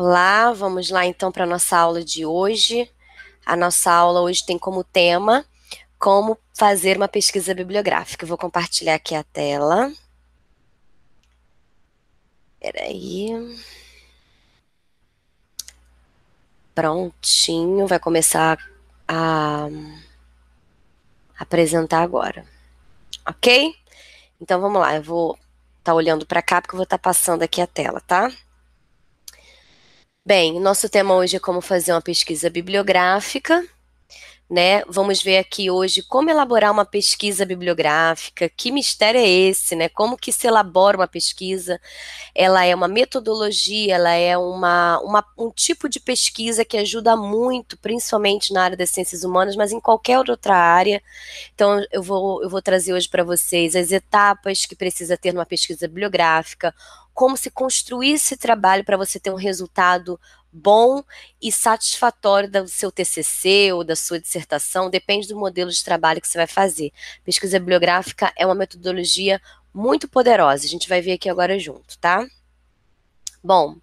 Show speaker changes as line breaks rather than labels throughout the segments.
Olá, vamos lá então para a nossa aula de hoje. A nossa aula hoje tem como tema como fazer uma pesquisa bibliográfica. Eu vou compartilhar aqui a tela. Peraí. Prontinho, vai começar a apresentar agora. Ok? Então vamos lá, eu vou estar tá olhando para cá porque eu vou estar tá passando aqui a tela, tá? Bem, nosso tema hoje é como fazer uma pesquisa bibliográfica né? Vamos ver aqui hoje como elaborar uma pesquisa bibliográfica, que mistério é esse, né? Como que se elabora uma pesquisa? Ela é uma metodologia, ela é uma, uma, um tipo de pesquisa que ajuda muito, principalmente na área das ciências humanas, mas em qualquer outra área. Então, eu vou, eu vou trazer hoje para vocês as etapas que precisa ter numa pesquisa bibliográfica, como se construir esse trabalho para você ter um resultado bom e satisfatório do seu TCC ou da sua dissertação, depende do modelo de trabalho que você vai fazer. Pesquisa bibliográfica é uma metodologia muito poderosa, a gente vai ver aqui agora junto, tá? Bom,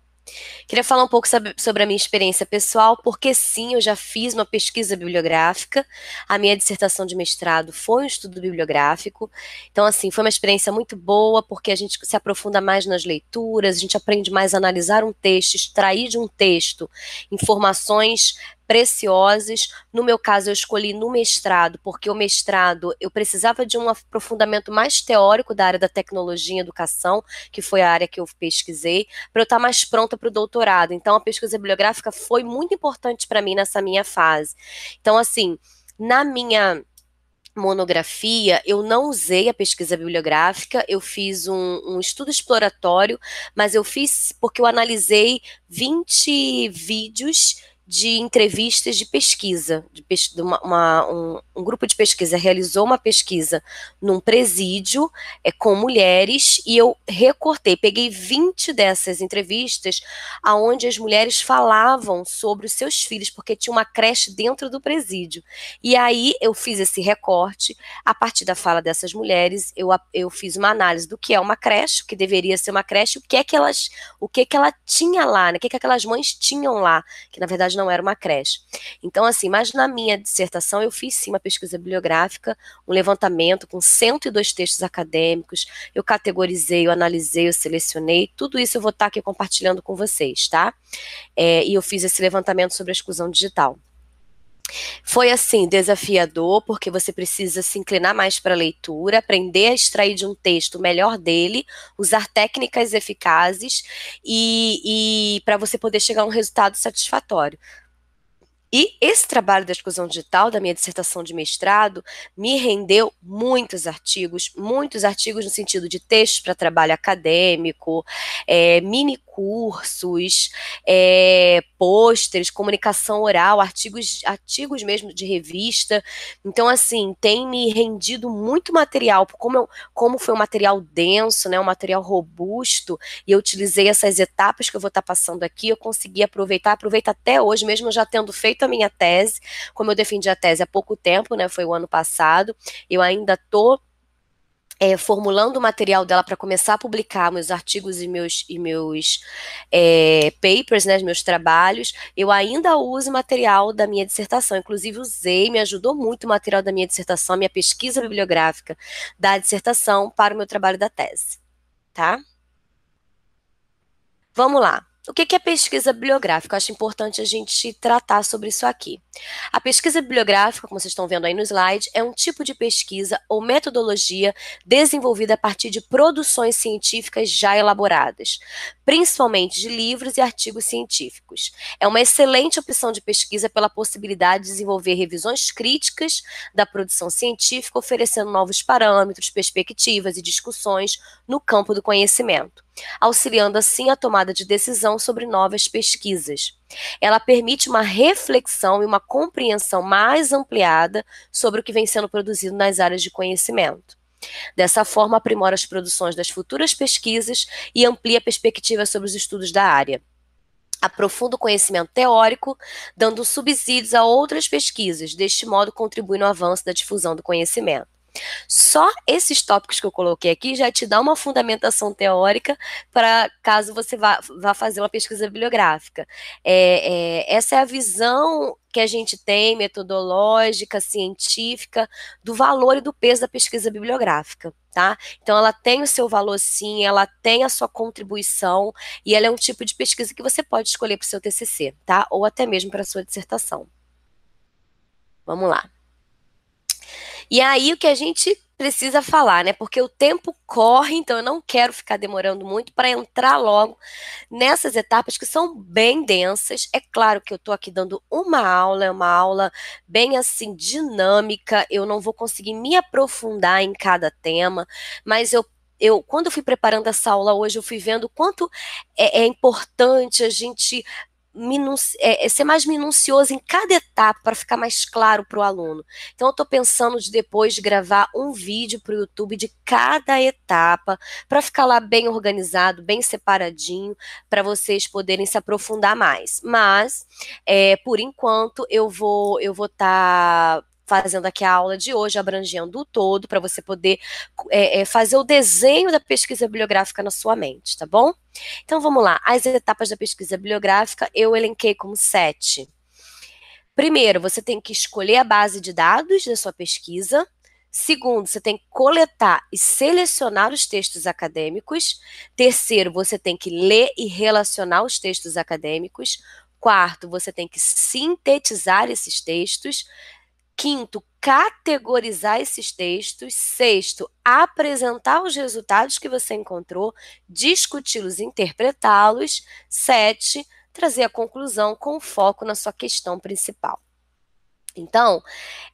Queria falar um pouco sobre a minha experiência pessoal, porque sim, eu já fiz uma pesquisa bibliográfica. A minha dissertação de mestrado foi um estudo bibliográfico. Então, assim, foi uma experiência muito boa, porque a gente se aprofunda mais nas leituras, a gente aprende mais a analisar um texto, extrair de um texto informações preciosas. No meu caso, eu escolhi no mestrado, porque o mestrado eu precisava de um aprofundamento mais teórico da área da tecnologia e educação, que foi a área que eu pesquisei, para eu estar mais pronta para o doutorado. Então, a pesquisa bibliográfica foi muito importante para mim nessa minha fase. Então, assim, na minha monografia, eu não usei a pesquisa bibliográfica, eu fiz um, um, estudo exploratório, mas eu fiz porque eu analisei 20 vídeos de entrevistas de pesquisa. De, uma, uma, um, um, grupo de pesquisa realizou uma pesquisa num presídio é, com mulheres e eu recortei, peguei 20 dessas entrevistas aonde as mulheres falavam sobre os seus filhos, porque tinha uma creche dentro do presídio. E aí eu fiz esse recorte, a partir da fala dessas mulheres, eu, eu fiz uma análise do que é uma creche, o que deveria ser uma creche, o que é que elas, o que é que ela tinha lá, né? o que é que aquelas mães tinham lá, que na verdade não era uma creche. Então, assim, mas na minha dissertação eu fiz sim uma pesquisa bibliográfica, um levantamento com 102 textos acadêmicos, eu categorizei, eu analisei, eu selecionei, tudo isso eu vou estar aqui compartilhando com vocês, tá? É, e eu fiz esse levantamento sobre a exclusão digital. Foi assim, desafiador, porque você precisa se inclinar mais para a leitura, aprender a extrair de um texto o melhor dele, usar técnicas eficazes e, e para você poder chegar a um resultado satisfatório. E esse trabalho da exclusão digital, da minha dissertação de mestrado, me rendeu muitos artigos, muitos artigos no sentido de textos para trabalho acadêmico, é, mini cursos, é, pôsteres, comunicação oral, artigos, artigos mesmo de revista. Então, assim, tem me rendido muito material, como, eu, como foi um material denso, né, um material robusto, e eu utilizei essas etapas que eu vou estar passando aqui, eu consegui aproveitar, aproveito até hoje, mesmo já tendo feito a minha tese, como eu defendi a tese há pouco tempo, né, foi o ano passado, eu ainda estou é, formulando o material dela para começar a publicar meus artigos e meus, e meus é, papers, né, meus trabalhos, eu ainda uso material da minha dissertação. Inclusive, usei, me ajudou muito o material da minha dissertação, a minha pesquisa bibliográfica da dissertação para o meu trabalho da tese. Tá? Vamos lá. O que é pesquisa bibliográfica? Eu acho importante a gente tratar sobre isso aqui. A pesquisa bibliográfica, como vocês estão vendo aí no slide, é um tipo de pesquisa ou metodologia desenvolvida a partir de produções científicas já elaboradas, principalmente de livros e artigos científicos. É uma excelente opção de pesquisa pela possibilidade de desenvolver revisões críticas da produção científica, oferecendo novos parâmetros, perspectivas e discussões no campo do conhecimento auxiliando assim a tomada de decisão sobre novas pesquisas. Ela permite uma reflexão e uma compreensão mais ampliada sobre o que vem sendo produzido nas áreas de conhecimento. Dessa forma, aprimora as produções das futuras pesquisas e amplia a perspectiva sobre os estudos da área aprofunda o conhecimento teórico, dando subsídios a outras pesquisas, deste modo contribui no avanço da difusão do conhecimento. Só esses tópicos que eu coloquei aqui já te dá uma fundamentação teórica para caso você vá, vá, fazer uma pesquisa bibliográfica. É, é, essa é a visão que a gente tem, metodológica, científica, do valor e do peso da pesquisa bibliográfica, tá? Então, ela tem o seu valor sim, ela tem a sua contribuição, e ela é um tipo de pesquisa que você pode escolher para o seu TCC, tá? Ou até mesmo para a sua dissertação. Vamos lá. E aí o que a gente precisa falar, né? Porque o tempo corre, então eu não quero ficar demorando muito para entrar logo nessas etapas que são bem densas. É claro que eu estou aqui dando uma aula, é uma aula bem assim dinâmica. Eu não vou conseguir me aprofundar em cada tema, mas eu eu, quando eu fui preparando essa aula hoje, eu fui vendo quanto é, é importante a gente é, é, ser mais minucioso em cada etapa para ficar mais claro para o aluno. Então, eu estou pensando de depois de gravar um vídeo para o YouTube de cada etapa, para ficar lá bem organizado, bem separadinho, para vocês poderem se aprofundar mais. Mas, é, por enquanto, eu vou eu vou estar tá fazendo aqui a aula de hoje, abrangendo o todo, para você poder é, é, fazer o desenho da pesquisa bibliográfica na sua mente, tá bom? Então vamos lá. As etapas da pesquisa bibliográfica eu elenquei como sete. Primeiro, você tem que escolher a base de dados da sua pesquisa. Segundo, você tem que coletar e selecionar os textos acadêmicos. Terceiro, você tem que ler e relacionar os textos acadêmicos. Quarto, você tem que sintetizar esses textos. Quinto, categorizar esses textos. Sexto, apresentar os resultados que você encontrou, discuti-los, interpretá-los. Sete, trazer a conclusão com foco na sua questão principal. Então,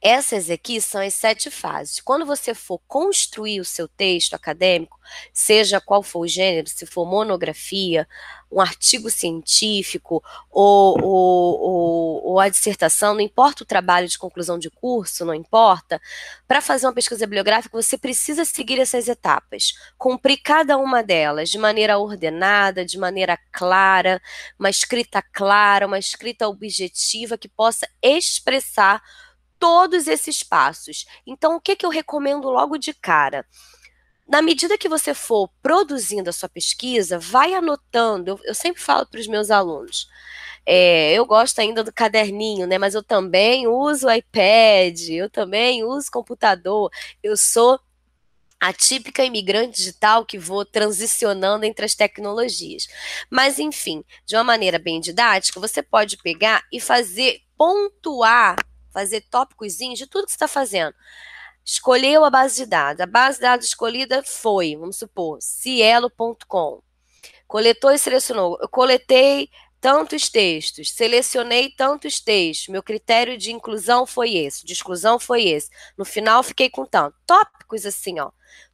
essas aqui são as sete fases. Quando você for construir o seu texto acadêmico, seja qual for o gênero, se for monografia, um artigo científico ou, ou, ou, ou, a dissertação, não importa o trabalho de conclusão de curso, não importa. Para fazer uma pesquisa bibliográfica, você precisa seguir essas etapas, cumprir cada uma delas de maneira ordenada, de maneira clara, uma escrita clara, uma escrita objetiva que possa expressar todos esses passos. Então, o que, que eu recomendo logo de cara? Na medida que você for produzindo a sua pesquisa, vai anotando. Eu, eu sempre falo para os meus alunos. É, eu gosto ainda do caderninho, né? Mas eu também uso iPad, eu também uso computador. Eu sou a típica imigrante digital que vou transicionando entre as tecnologias. Mas, enfim, de uma maneira bem didática, você pode pegar e fazer, pontuar, fazer tópicos de tudo que você está fazendo. Escolheu a base de dados. A base de dados escolhida foi, vamos supor, cielo.com. Coletou e selecionou. Eu coletei tantos textos, selecionei tantos textos. Meu critério de inclusão foi esse, de exclusão foi esse. No final fiquei com tanto. Tópicos assim, ó.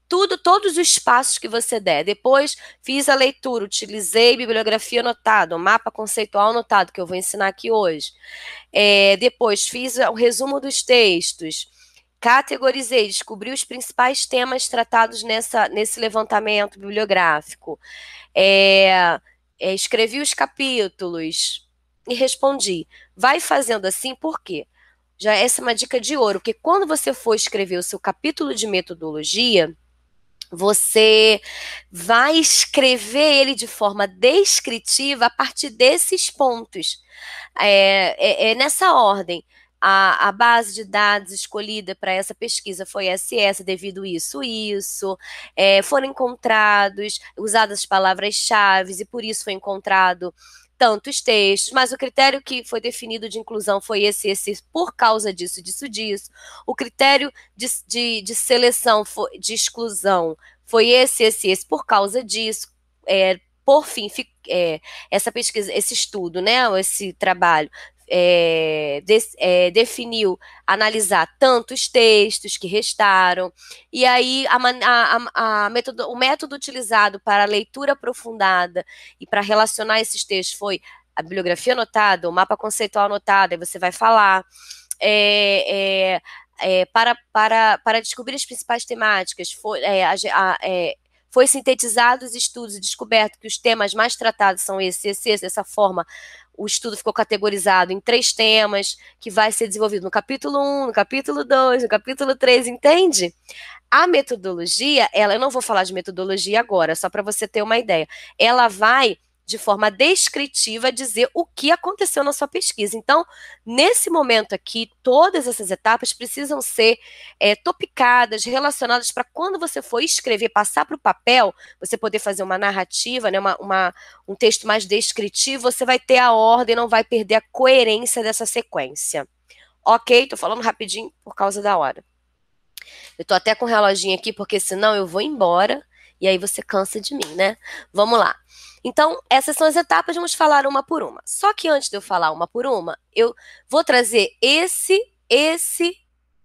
Tudo, todos os passos que você der. Depois fiz a leitura, utilizei bibliografia anotada, o mapa conceitual anotado, que eu vou ensinar aqui hoje. É, depois fiz o resumo dos textos categorizei, descobri os principais temas tratados nessa, nesse levantamento bibliográfico, é, é, escrevi os capítulos e respondi. Vai fazendo assim, por quê? Já essa é uma dica de ouro, porque quando você for escrever o seu capítulo de metodologia, você vai escrever ele de forma descritiva a partir desses pontos. É, é, é nessa ordem a, a, base de dados escolhida para essa pesquisa foi SS devido isso, isso, é, foram encontrados, usadas palavras-chave, e por isso foi encontrado tantos textos, mas o critério que foi definido de inclusão foi esse, esse, por causa disso, disso, disso. O critério de, de, de seleção, foi, de exclusão, foi esse, esse, esse, por causa disso. É, por fim, é, essa pesquisa, esse estudo, né, esse trabalho é, de, é, definiu analisar tantos textos que restaram, e aí a, a, a método, o método utilizado para a leitura aprofundada e para relacionar esses textos foi a bibliografia anotada, o mapa conceitual anotado, aí você vai falar. É, é, é, para, para, para descobrir as principais temáticas, foi, é, a, foi sintetizado os estudos e descoberto que os temas mais tratados são esses, esses, dessa forma, o estudo ficou categorizado em três temas, que vai ser desenvolvido no capítulo 1, no capítulo 2, no capítulo 3, entende? A metodologia, ela, eu não vou falar de metodologia agora, só para você ter uma ideia. Ela vai de forma descritiva dizer o que aconteceu na sua pesquisa. Então, nesse momento aqui, todas essas etapas precisam ser é, topicadas, relacionadas para quando você for escrever, passar para o papel, você poder fazer uma narrativa, né, uma, uma, um texto mais descritivo, você vai ter a ordem, não vai perder a coerência dessa sequência. Ok? Estou falando rapidinho por causa da hora. Eu estou até com o reloginho aqui, porque senão eu vou embora e aí você cansa de mim, né? Vamos lá. Então, essas são as etapas, vamos falar uma por uma. Só que antes de eu falar uma por uma, eu vou trazer esse, esse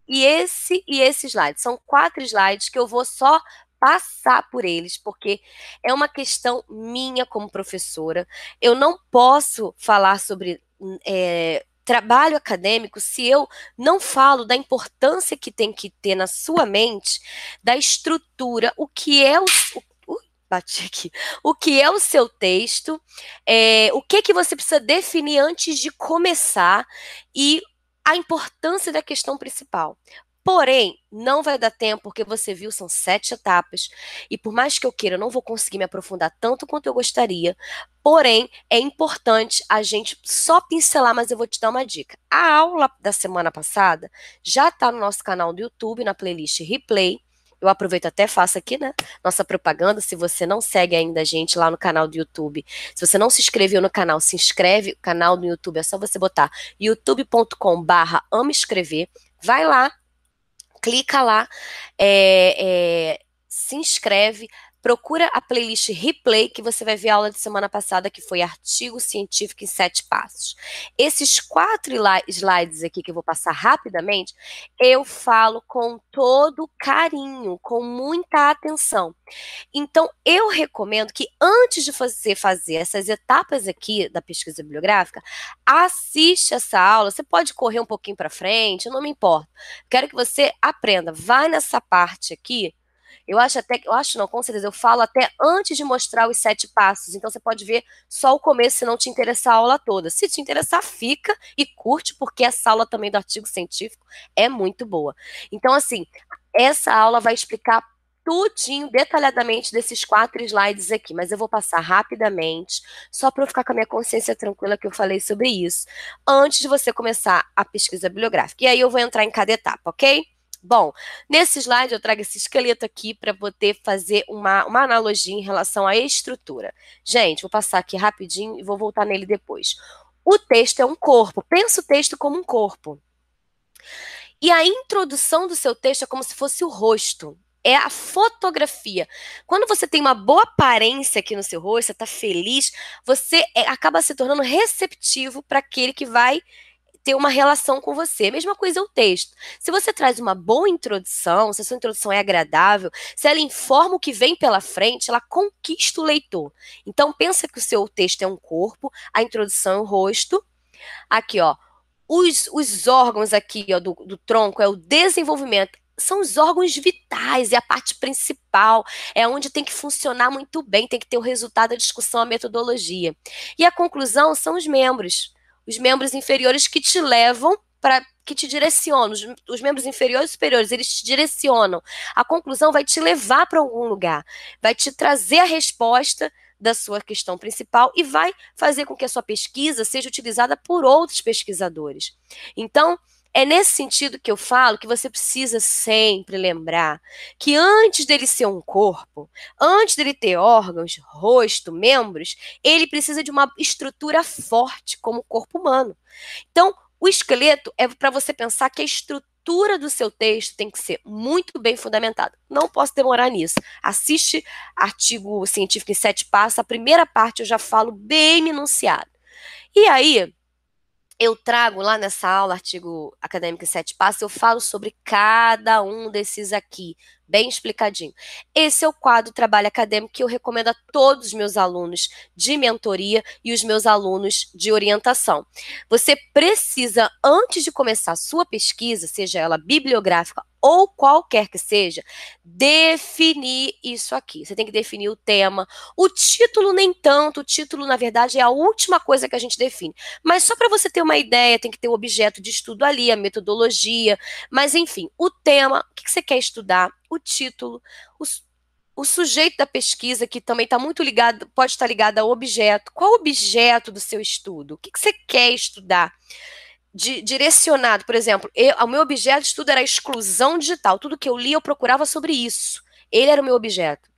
e esse e esse slide. São quatro slides que eu vou só passar por eles, porque é uma questão minha como professora. Eu não posso falar sobre é, trabalho acadêmico se eu não falo da importância que tem que ter na sua mente da estrutura, o que é o, bati aqui. O que é o seu texto? É, o que que você precisa definir antes de começar e a importância da questão principal. Porém, não vai dar tempo, porque você viu, são sete etapas. E por mais que eu queira, eu não vou conseguir me aprofundar tanto quanto eu gostaria. Porém, é importante a gente só pincelar, mas eu vou te dar uma dica. A aula da semana passada já está no nosso canal do YouTube, na playlist Replay. Eu aproveito até faço aqui, né? Nossa propaganda. Se você não segue ainda a gente lá no canal do YouTube, se você não se inscreveu no canal, se inscreve. O canal do YouTube é só você botar youtube.com/barra ama escrever. Vai lá, clica lá, é, é, se inscreve, procura a playlist Replay, que você vai ver a aula de semana passada, que foi artigo científico em sete passos. Esses quatro slides aqui que eu vou passar rapidamente, eu falo com todo carinho, com muita atenção. Então, eu recomendo que antes de você fazer essas etapas aqui da pesquisa bibliográfica, assiste essa aula. Você pode correr um pouquinho para frente, não me importa. Quero que você aprenda. Vai nessa parte aqui eu acho até, eu acho não, com certeza, eu falo até antes de mostrar os sete passos. Então você pode ver só o começo se não te interessar a aula toda. Se te interessar, fica e curte, porque essa aula também do artigo científico é muito boa. Então, assim, essa aula vai explicar tudinho, detalhadamente, desses quatro slides aqui, mas eu vou passar rapidamente, só para eu ficar com a minha consciência tranquila que eu falei sobre isso, antes de você começar a pesquisa bibliográfica. E aí eu vou entrar em cada etapa, ok? Bom, nesse slide eu trago esse esqueleto aqui para poder fazer uma, uma analogia em relação à estrutura. Gente, vou passar aqui rapidinho e vou voltar nele depois. O texto é um corpo. Pensa o texto como um corpo. E a introdução do seu texto é como se fosse o rosto. É a fotografia. Quando você tem uma boa aparência aqui no seu rosto, você está feliz, você é, acaba se tornando receptivo para aquele que vai ter uma relação com você. Mesma coisa é o texto. Se você traz uma boa introdução, se a sua introdução é agradável, se ela informa o que vem pela frente, ela conquista o leitor. Então pensa que o seu texto é um corpo, a introdução é o rosto. Aqui, ó, os, os órgãos aqui ó, do, do tronco é o desenvolvimento, são os órgãos vitais, é a parte principal, é onde tem que funcionar muito bem, tem que ter o resultado da discussão, a metodologia. E a conclusão são os membros os membros inferiores que te levam para que te direcionam, os, os, membros inferiores e superiores, eles te direcionam. A conclusão vai te levar para algum lugar, vai te trazer a resposta da sua questão principal e vai fazer com que a sua pesquisa seja utilizada por outros pesquisadores. Então, é nesse sentido que eu falo que você precisa sempre lembrar que antes dele ser um corpo, antes dele ter órgãos, rosto, membros, ele precisa de uma estrutura forte como o corpo humano. Então, o esqueleto é para você pensar que a estrutura do seu texto tem que ser muito bem fundamentada. Não posso demorar nisso. Assiste artigo científico em sete passos. A primeira parte eu já falo bem minuciado. E aí, eu trago lá nessa aula, artigo acadêmico em sete passos, eu falo sobre cada um desses aqui, bem explicadinho. Esse é o quadro Trabalho Acadêmico que eu recomendo a todos os meus alunos de mentoria e os meus alunos de orientação. Você precisa, antes de começar a sua pesquisa, seja ela bibliográfica ou qualquer que seja, definir isso aqui. Você tem que definir o tema. O título, nem tanto. O título, na verdade, é a última coisa que a gente define. Mas só para você ter uma ideia, tem que ter o objeto de estudo ali, a metodologia. Mas, enfim, o tema, o que você quer estudar, o título, os o sujeito da pesquisa, que também está muito ligado, pode estar ligado ao objeto. Qual o objeto do seu estudo? O que, que você quer estudar? De, direcionado, por exemplo, eu, o meu objeto de estudo era a exclusão digital. Tudo que eu li, eu procurava sobre isso. Ele era o meu objeto.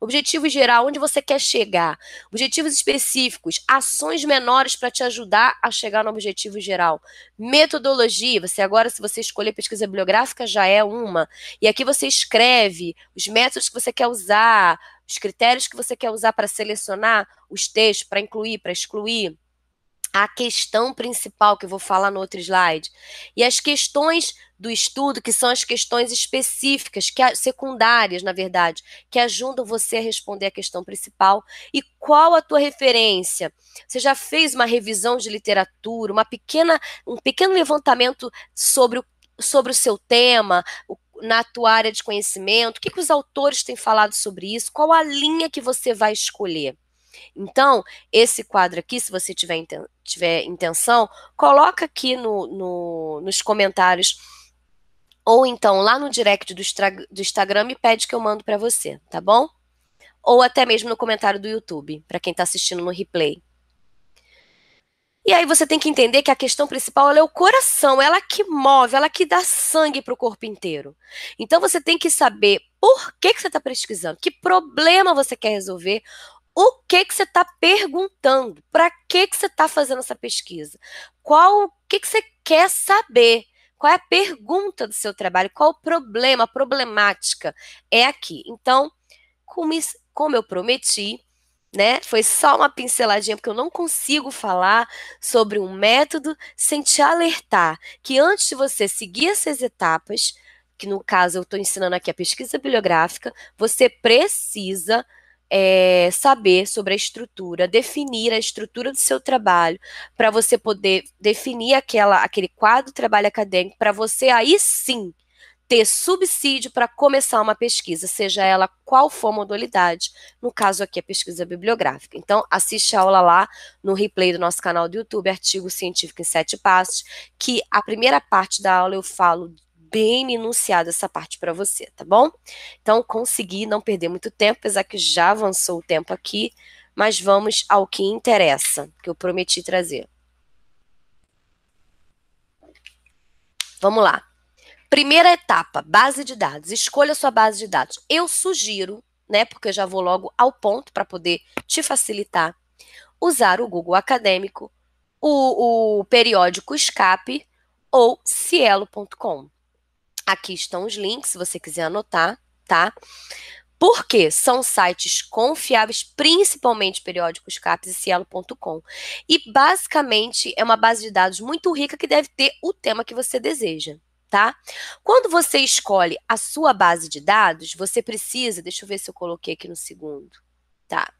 Objetivo geral, onde você quer chegar. Objetivos específicos, ações menores para te ajudar a chegar no objetivo geral. Metodologia, você agora, se você escolher pesquisa bibliográfica, já é uma. E aqui você escreve os métodos que você quer usar, os critérios que você quer usar para selecionar os textos, para incluir, para excluir a questão principal que eu vou falar no outro slide. E as questões do estudo, que são as questões específicas, que secundárias, na verdade, que ajudam você a responder a questão principal. E qual a tua referência? Você já fez uma revisão de literatura, uma pequena, um pequeno levantamento sobre o, sobre o seu tema, o, na tua área de conhecimento? O que, que os autores têm falado sobre isso? Qual a linha que você vai escolher? Então, esse quadro aqui, se você tiver, tiver intenção, coloca aqui no, no, nos comentários ou então lá no direct do, do Instagram me pede que eu mando para você, tá bom? Ou até mesmo no comentário do YouTube, para quem está assistindo no replay. E aí você tem que entender que a questão principal é o coração, ela que move, ela que dá sangue para o corpo inteiro. Então você tem que saber por que, que você está pesquisando, que problema você quer resolver, o que que você está perguntando? Para que que você está fazendo essa pesquisa? Qual o que que você quer saber? Qual é a pergunta do seu trabalho? Qual o problema, a problemática? É aqui. Então, como, como eu prometi, né? Foi só uma pinceladinha, porque eu não consigo falar sobre um método sem te alertar que antes de você seguir essas etapas, que no caso eu estou ensinando aqui a pesquisa bibliográfica, você precisa é, saber sobre a estrutura, definir a estrutura do seu trabalho, para você poder definir aquela, aquele quadro de trabalho acadêmico, para você aí sim ter subsídio para começar uma pesquisa, seja ela qual for a modalidade, no caso aqui a pesquisa bibliográfica. Então, assiste a aula lá no replay do nosso canal do YouTube, Artigo Científico em Sete Passos, que a primeira parte da aula eu falo bem minuciada essa parte para você, tá bom? Então, consegui não perder muito tempo, apesar que já avançou o tempo aqui, mas vamos ao que interessa, que eu prometi trazer. Vamos lá. Primeira etapa, base de dados. Escolha sua base de dados. Eu sugiro, né, porque eu já vou logo ao ponto para poder te facilitar, usar o Google Acadêmico, o, o periódico Escape ou cielo.com. Aqui estão os links, se você quiser anotar, tá? Porque são sites confiáveis, principalmente periódicos CAPES e Cielo.com. E basicamente é uma base de dados muito rica que deve ter o tema que você deseja, tá? Quando você escolhe a sua base de dados, você precisa, deixa eu ver se eu coloquei aqui no segundo, tá?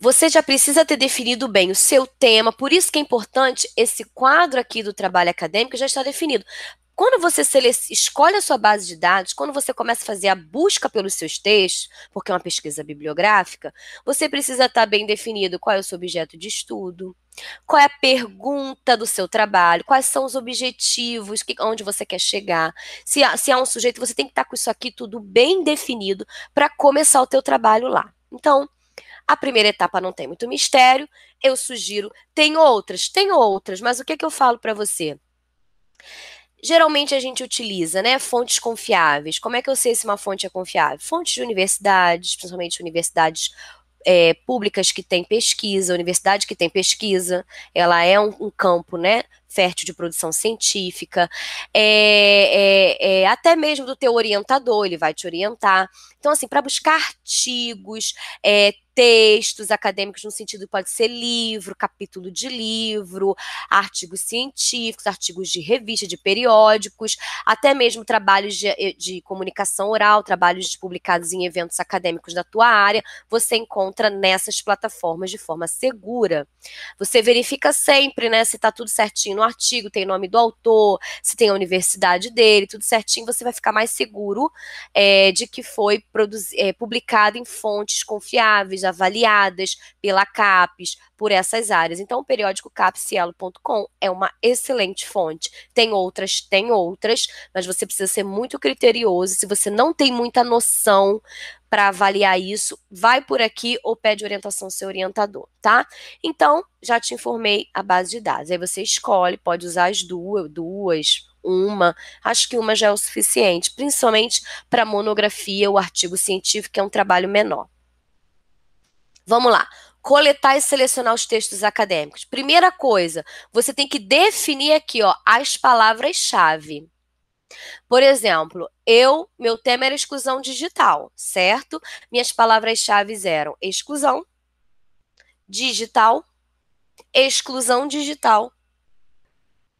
Você já precisa ter definido bem o seu tema, por isso que é importante esse quadro aqui do trabalho acadêmico já está definido. Quando você escolhe a sua base de dados, quando você começa a fazer a busca pelos seus textos, porque é uma pesquisa bibliográfica, você precisa estar bem definido qual é o seu objeto de estudo, qual é a pergunta do seu trabalho, quais são os objetivos, que, onde você quer chegar. Se há, se há um sujeito, você tem que estar com isso aqui tudo bem definido para começar o teu trabalho lá. Então, a primeira etapa não tem muito mistério, eu sugiro, tem outras, tem outras, mas o que, é que eu falo para você? Geralmente a gente utiliza, né, fontes confiáveis. Como é que eu sei se uma fonte é confiável? Fontes de universidades, principalmente universidades é, públicas que têm pesquisa, universidade que tem pesquisa, ela é um, um campo, né, fértil de produção científica, é, é, é, até mesmo do teu orientador, ele vai te orientar. Então, assim, para buscar artigos, é, textos acadêmicos no sentido pode ser livro, capítulo de livro, artigos científicos, artigos de revista, de periódicos, até mesmo trabalhos de, eh, de comunicação oral, trabalhos publicados em eventos acadêmicos da tua área, você encontra nessas plataformas de forma segura. Você verifica sempre, né, se está tudo certinho no artigo, tem nome do autor, se tem a universidade dele, tudo certinho, você vai ficar mais seguro é, de que foi é, publicado em fontes confiáveis, avaliadas pela CAPES, por essas áreas. Então, o periódico capcielo.com é uma excelente fonte. Tem outras, tem outras, mas você precisa ser muito criterioso. Se você não tem muita noção para avaliar isso, vai por aqui ou pede orientação ao seu orientador, tá? Então, já te informei a base de dados. Aí você escolhe, pode usar as duas, duas, uma, acho que uma já é o suficiente, principalmente para monografia, o artigo científico, que é um trabalho menor. Vamos lá. Coletar e selecionar os textos acadêmicos. Primeira coisa, você tem que definir aqui, ó, as palavras-chave. Por exemplo, eu, meu tema era exclusão digital, certo? Minhas palavras-chave eram exclusão, digital, exclusão digital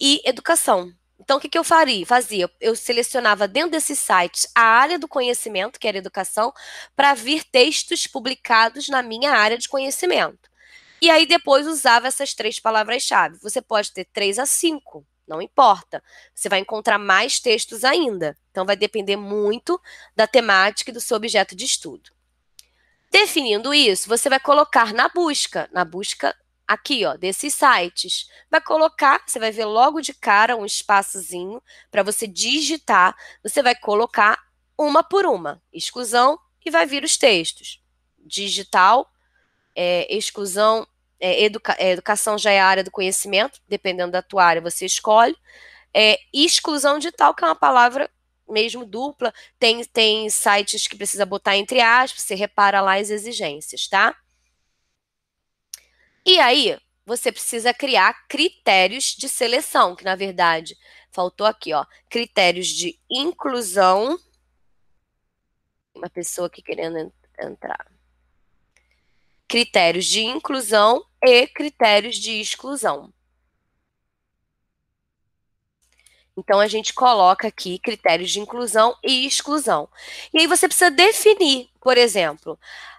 e educação. Então, o que, que eu faria? Fazia, eu selecionava dentro desses sites a área do conhecimento, que era educação, para vir textos publicados na minha área de conhecimento. E aí depois usava essas três palavras-chave. Você pode ter três a cinco, não importa. Você vai encontrar mais textos ainda. Então, vai depender muito da temática e do seu objeto de estudo. Definindo isso, você vai colocar na busca, na busca aqui, ó, desses sites. Vai colocar, você vai ver logo de cara um espaçozinho para você digitar. Você vai colocar uma por uma, exclusão, e vai vir os textos. Digital, é, exclusão, é, educa é, educação já é a área do conhecimento, dependendo da tua área, você escolhe. É, exclusão digital, que é uma palavra mesmo dupla, tem, tem sites que precisa botar entre aspas, você repara lá as exigências, tá? E aí, você precisa criar critérios de seleção, que na verdade faltou aqui, ó, critérios de inclusão. Uma pessoa aqui querendo entrar. Critérios de inclusão e critérios de exclusão. Então a gente coloca aqui critérios de inclusão e exclusão. E aí você precisa definir, por exemplo,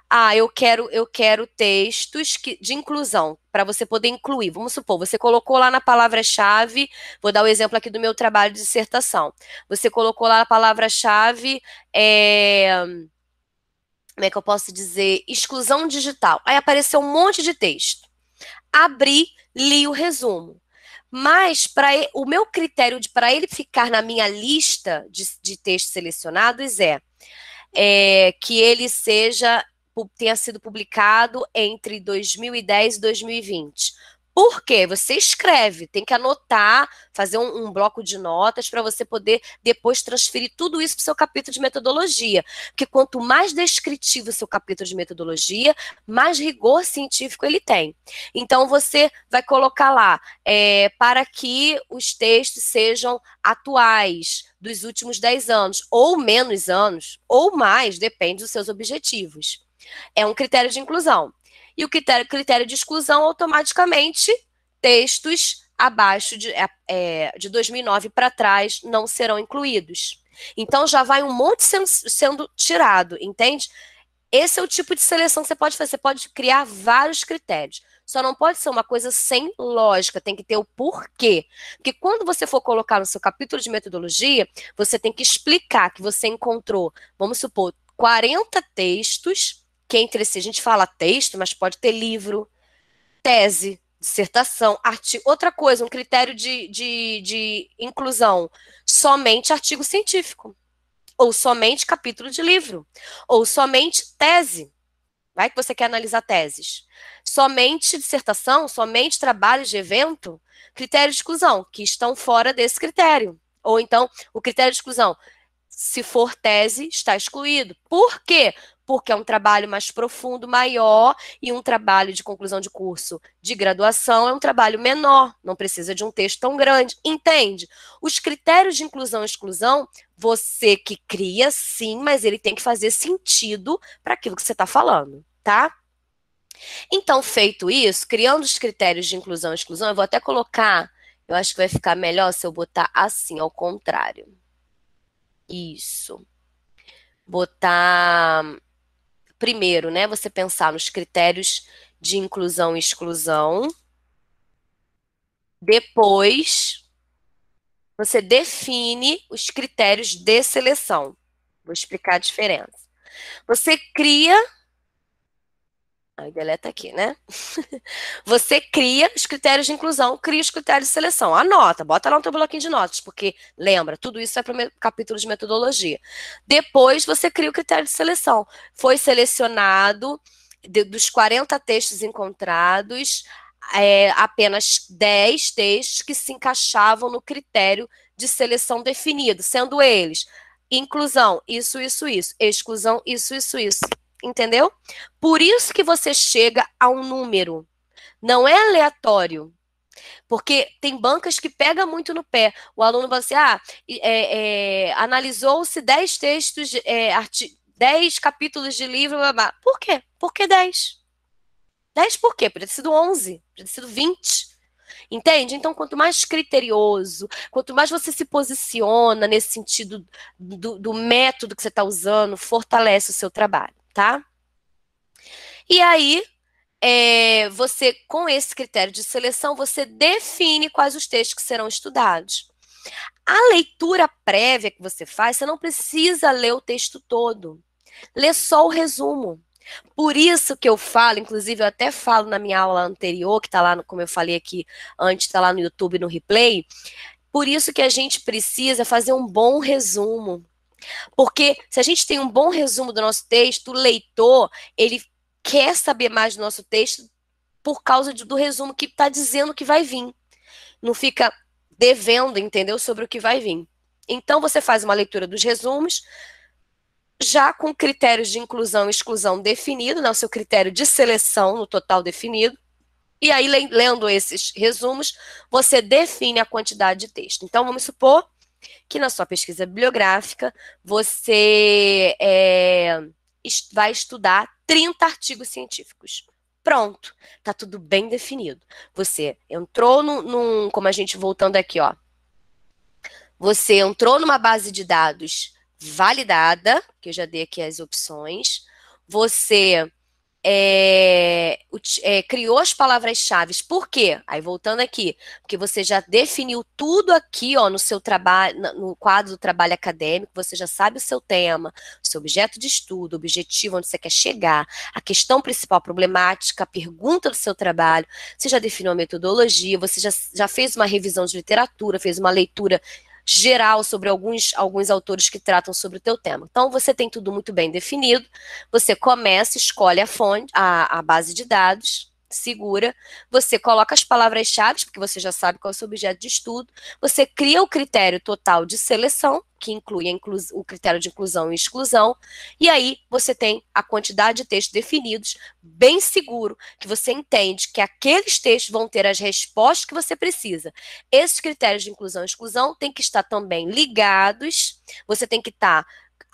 ah, eu quero, eu quero textos que, de inclusão, para você poder incluir. Vamos supor, você colocou lá na palavra-chave, vou dar o exemplo aqui do meu trabalho de dissertação. Você colocou lá a palavra-chave, é, como é que eu posso dizer? Exclusão digital. Aí apareceu um monte de texto. Abri, li o resumo. Mas para o meu critério para ele ficar na minha lista de, de textos selecionados é, é que ele seja tenha sido publicado entre 2010 e 2020. Por quê? Você escreve, tem que anotar, fazer um, um bloco de notas para você poder depois transferir tudo isso para o seu capítulo de metodologia. Porque quanto mais descritivo o seu capítulo de metodologia, mais rigor científico ele tem. Então você vai colocar lá é, para que os textos sejam atuais dos últimos 10 anos, ou menos anos, ou mais, depende dos seus objetivos. É um critério de inclusão. E o critério, critério de exclusão, automaticamente, textos abaixo de, é, é de 2009 para trás não serão incluídos. Então, já vai um monte sendo, sendo tirado, entende? Esse é o tipo de seleção que você pode fazer. Você pode criar vários critérios. Só não pode ser uma coisa sem lógica, tem que ter o porquê. Porque quando você for colocar no seu capítulo de metodologia, você tem que explicar que você encontrou, vamos supor, 40 textos que entre si a gente fala texto, mas pode ter livro, tese, dissertação, artigo. Outra coisa, um critério de, de, de inclusão: somente artigo científico, ou somente capítulo de livro, ou somente tese. Vai que você quer analisar teses. Somente dissertação, somente trabalhos de evento, critério de exclusão, que estão fora desse critério. Ou então, o critério de exclusão, se for tese, está excluído. Por quê? Porque é um trabalho mais profundo, maior, e um trabalho de conclusão de curso de graduação é um trabalho menor, não precisa de um texto tão grande. Entende? Os critérios de inclusão e exclusão, você que cria, sim, mas ele tem que fazer sentido para aquilo que você está falando, tá? Então, feito isso, criando os critérios de inclusão e exclusão, eu vou até colocar, eu acho que vai ficar melhor se eu botar assim, ao contrário. Isso. Botar primeiro, né? Você pensar nos critérios de inclusão e exclusão. Depois, você define os critérios de seleção. Vou explicar a diferença. Você cria Aí deleta aqui, né? Você cria os critérios de inclusão, cria os critérios de seleção. Anota, bota lá no teu bloquinho de notas, porque lembra, tudo isso é para o capítulo de metodologia. Depois você cria o critério de seleção. Foi selecionado de, dos 40 textos encontrados, é, apenas 10 textos que se encaixavam no critério de seleção definido, sendo eles inclusão, isso, isso, isso, exclusão, isso, isso, isso entendeu? Por isso que você chega a um número. Não é aleatório. Porque tem bancas que pega muito no pé. O aluno vai assim, ah, é, é, analisou-se 10 textos, é, 10 capítulos de livro, blá, blá. por quê? Por que 10? 10 por quê? Podia ter sido 11, podia ter sido 20. Entende? Então, quanto mais criterioso, quanto mais você se posiciona nesse sentido do, do método que você está usando, fortalece o seu trabalho tá? E aí, é, você, com esse critério de seleção, você define quais os textos que serão estudados. A leitura prévia que você faz, você não precisa ler o texto todo. Lê só o resumo. Por isso que eu falo, inclusive eu até falo na minha aula anterior, que está lá, no, como eu falei aqui antes, está lá no YouTube, no replay. Por isso que a gente precisa fazer um bom resumo. Porque se a gente tem um bom resumo do nosso texto, o leitor, ele quer saber mais do nosso texto por causa de, do resumo que está dizendo que vai vir. Não fica devendo, entendeu? Sobre o que vai vir. Então, você faz uma leitura dos resumos, já com critérios de inclusão e exclusão definido, né, o seu critério de seleção no total definido. E aí, lendo esses resumos, você define a quantidade de texto. Então, vamos supor que na sua pesquisa bibliográfica você é, vai estudar 30 artigos científicos. Pronto, tá tudo bem definido. Você entrou num, num, como a gente voltando aqui, ó. Você entrou numa base de dados validada, que eu já dei aqui as opções. Você é, é, criou as palavras-chave. Por quê? Aí voltando aqui, porque você já definiu tudo aqui, ó, no seu trabalho, no quadro do trabalho acadêmico, você já sabe o seu tema, o seu objeto de estudo, o objetivo onde você quer chegar, a questão principal problemática, a pergunta do seu trabalho, você já definiu a metodologia, você já, já fez uma revisão de literatura, fez uma leitura geral sobre alguns, alguns autores que tratam sobre o teu tema. Então, você tem tudo muito bem definido, você começa, escolhe a fonte, a, a base de dados, segura, você coloca as palavras-chave, porque você já sabe qual é o seu objeto de estudo, você cria o critério total de seleção, que inclui o critério de inclusão e exclusão, e aí você tem a quantidade de textos definidos, bem seguro, que você entende que aqueles textos vão ter as respostas que você precisa. Esses critérios de inclusão e exclusão têm que estar também ligados, você tem que estar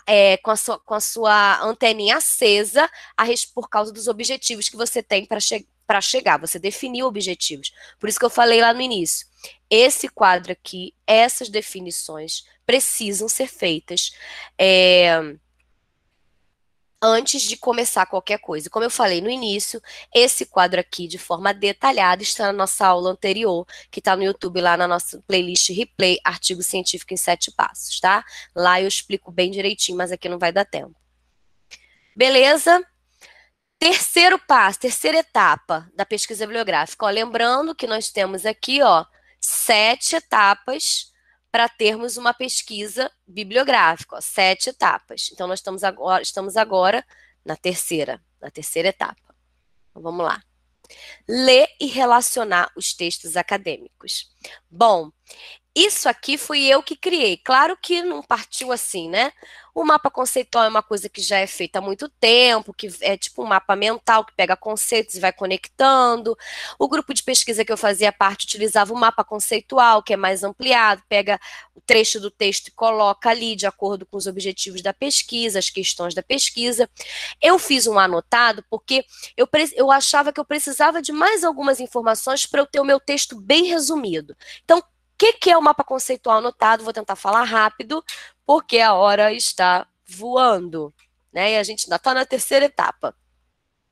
é, com, a sua, com a sua anteninha acesa a, por causa dos objetivos que você tem para chegar para chegar, você definiu objetivos. Por isso que eu falei lá no início. Esse quadro aqui, essas definições precisam ser feitas é, antes de começar qualquer coisa. Como eu falei no início, esse quadro aqui, de forma detalhada, está na nossa aula anterior, que está no YouTube, lá na nossa playlist Replay, Artigo Científico em Sete Passos, tá? Lá eu explico bem direitinho, mas aqui não vai dar tempo. Beleza? Terceiro passo, terceira etapa da pesquisa bibliográfica. Ó, lembrando que nós temos aqui ó, sete etapas para termos uma pesquisa bibliográfica. Ó, sete etapas. Então, nós estamos agora, estamos agora na terceira, na terceira etapa. Então, vamos lá. Ler e relacionar os textos acadêmicos. Bom, isso aqui fui eu que criei. Claro que não partiu assim, né? O mapa conceitual é uma coisa que já é feita há muito tempo, que é tipo um mapa mental que pega conceitos e vai conectando. O grupo de pesquisa que eu fazia parte utilizava o mapa conceitual, que é mais ampliado, pega o trecho do texto e coloca ali de acordo com os objetivos da pesquisa, as questões da pesquisa. Eu fiz um anotado porque eu, eu achava que eu precisava de mais algumas informações para eu ter o meu texto bem resumido. Então, que, que é o mapa conceitual anotado? Vou tentar falar rápido, porque a hora está voando. Né? E a gente ainda está na terceira etapa.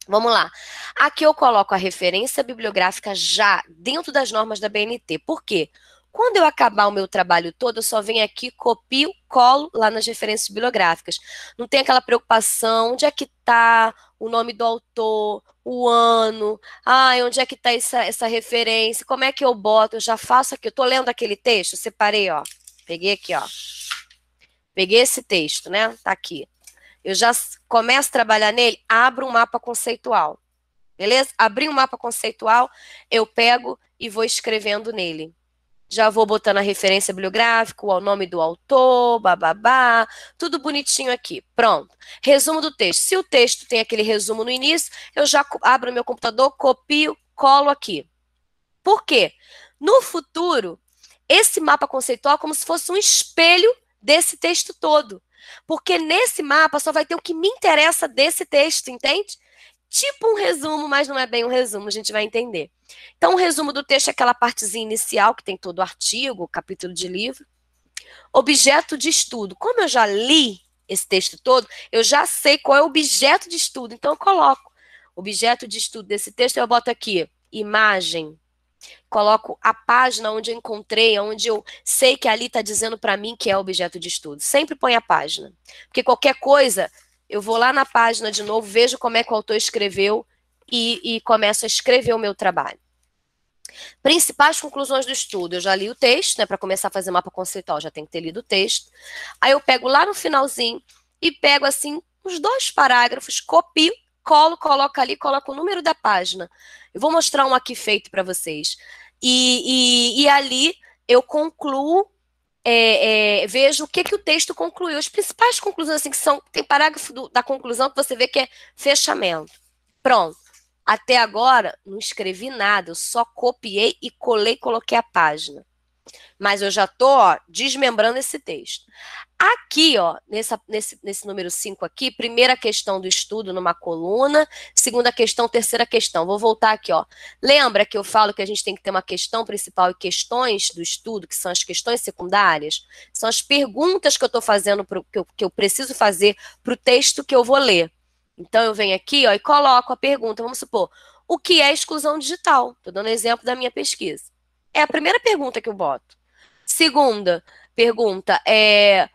Vamos lá. Aqui eu coloco a referência bibliográfica já dentro das normas da BNT. Por quê? Quando eu acabar o meu trabalho todo, eu só venho aqui, copio, colo lá nas referências bibliográficas. Não tem aquela preocupação, onde é que está o nome do autor, o ano, ah, onde é que está essa, essa referência, como é que eu boto, eu já faço aqui, eu estou lendo aquele texto, separei, ó, peguei aqui, ó, peguei esse texto, né, tá aqui. Eu já começo a trabalhar nele, abro um mapa conceitual, beleza? Abri um mapa conceitual, eu pego e vou escrevendo nele já vou botando a referência bibliográfica, o nome do autor, bababá, tudo bonitinho aqui. Pronto. Resumo do texto. Se o texto tem aquele resumo no início, eu já abro meu computador, copio, colo aqui. Por quê? No futuro, esse mapa conceitual é como se fosse um espelho desse texto todo. Porque nesse mapa só vai ter o que me interessa desse texto, entende? Tipo um resumo, mas não é bem um resumo, a gente vai entender. Então, o resumo do texto é aquela partezinha inicial, que tem todo o artigo, capítulo de livro. Objeto de estudo. Como eu já li esse texto todo, eu já sei qual é o objeto de estudo, então eu coloco. Objeto de estudo desse texto, eu boto aqui, imagem. Coloco a página onde eu encontrei, onde eu sei que ali está dizendo para mim que é objeto de estudo. Sempre põe a página. Porque qualquer coisa eu vou lá na página de novo, vejo como é que o autor escreveu e, e começo a escrever o meu trabalho. Principais conclusões do estudo. Eu já li o texto, né? Para começar a fazer mapa conceitual, já tem que ter lido o texto. Aí eu pego lá no finalzinho e pego assim uns dois parágrafos, copio, colo, coloco ali, coloco o número da página. Eu vou mostrar um aqui feito para vocês. E, e, e ali eu concluo é, é, vejo o que, que o texto concluiu. As principais conclusões, assim, que são. Tem parágrafo do, da conclusão que você vê que é fechamento. Pronto. Até agora, não escrevi nada, eu só copiei e colei, coloquei a página. Mas eu já estou desmembrando esse texto. Aqui, ó, nessa, nesse, nesse número 5 aqui, primeira questão do estudo numa coluna, segunda questão, terceira questão. Vou voltar aqui, ó. Lembra que eu falo que a gente tem que ter uma questão principal e questões do estudo, que são as questões secundárias? São as perguntas que eu estou fazendo, pro, que, eu, que eu preciso fazer para o texto que eu vou ler. Então, eu venho aqui ó, e coloco a pergunta. Vamos supor, o que é exclusão digital? Estou dando exemplo da minha pesquisa. É a primeira pergunta que eu boto. Segunda pergunta é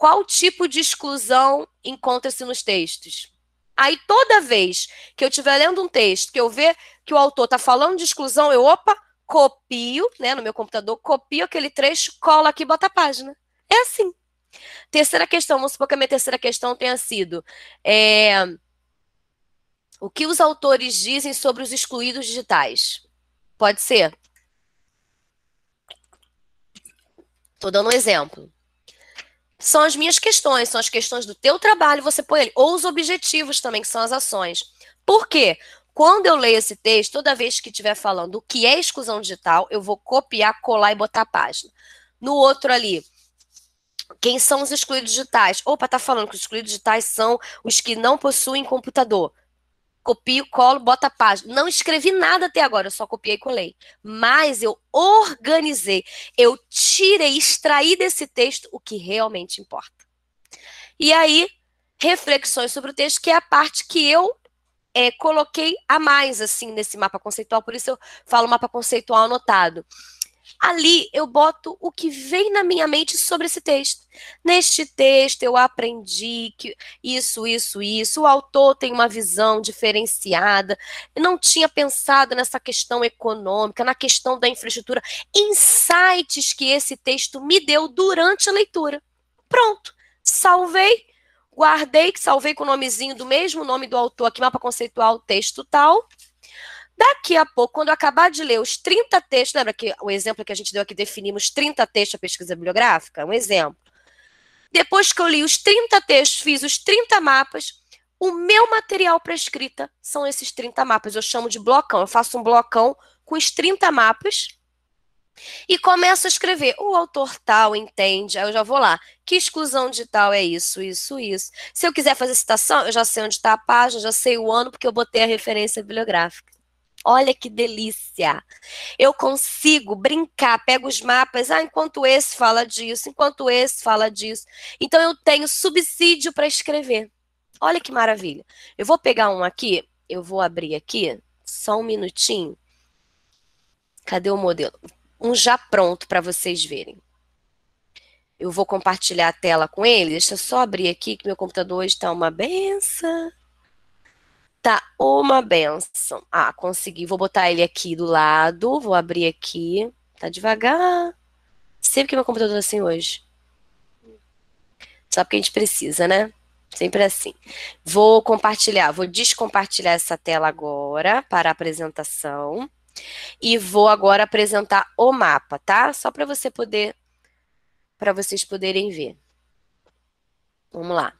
qual tipo de exclusão encontra-se nos textos? Aí toda vez que eu estiver lendo um texto, que eu ver que o autor está falando de exclusão, eu, opa, copio, né, no meu computador, copio aquele trecho, colo aqui e boto a página. É assim. Terceira questão, vamos supor que a minha terceira questão tenha sido é, o que os autores dizem sobre os excluídos digitais? Pode ser? Estou dando um exemplo são as minhas questões, são as questões do teu trabalho, você põe ali, ou os objetivos também, que são as ações. Por quê? Quando eu leio esse texto, toda vez que estiver falando o que é exclusão digital, eu vou copiar, colar e botar a página. No outro ali, quem são os excluídos digitais? Opa, tá falando que os excluídos digitais são os que não possuem computador copio, colo, bota a página. Não escrevi nada até agora, eu só copiei e colei. Mas eu organizei, eu tirei, extraí desse texto o que realmente importa. E aí, reflexões sobre o texto, que é a parte que eu é, coloquei a mais, assim, nesse mapa conceitual, por isso eu falo mapa conceitual anotado. Ali eu boto o que vem na minha mente sobre esse texto. Neste texto eu aprendi que isso, isso, isso. O autor tem uma visão diferenciada. Eu não tinha pensado nessa questão econômica, na questão da infraestrutura. Insights que esse texto me deu durante a leitura. Pronto. Salvei, guardei, salvei com o nomezinho do mesmo nome do autor aqui, mapa conceitual, texto tal Daqui a pouco, quando eu acabar de ler os 30 textos, lembra que o exemplo que a gente deu aqui, definimos 30 textos da pesquisa bibliográfica? Um exemplo. Depois que eu li os 30 textos, fiz os 30 mapas, o meu material para escrita são esses 30 mapas. Eu chamo de blocão. Eu faço um blocão com os 30 mapas e começo a escrever. O autor tal entende, aí eu já vou lá. Que exclusão de tal é isso, isso, isso. Se eu quiser fazer citação, eu já sei onde está a página, já sei o ano, porque eu botei a referência bibliográfica. Olha que delícia! Eu consigo brincar, pego os mapas, ah, enquanto esse fala disso, enquanto esse fala disso. Então eu tenho subsídio para escrever. Olha que maravilha. Eu vou pegar um aqui, eu vou abrir aqui, só um minutinho. Cadê o modelo? Um já pronto para vocês verem. Eu vou compartilhar a tela com ele. Deixa eu só abrir aqui que meu computador hoje está uma benção. Tá uma benção. Ah, consegui. Vou botar ele aqui do lado. Vou abrir aqui. Tá devagar. Sempre que meu computador é assim hoje. Só porque a gente precisa, né? Sempre assim. Vou compartilhar, vou descompartilhar essa tela agora para a apresentação. E vou agora apresentar o mapa, tá? Só para você poder para vocês poderem ver. Vamos lá.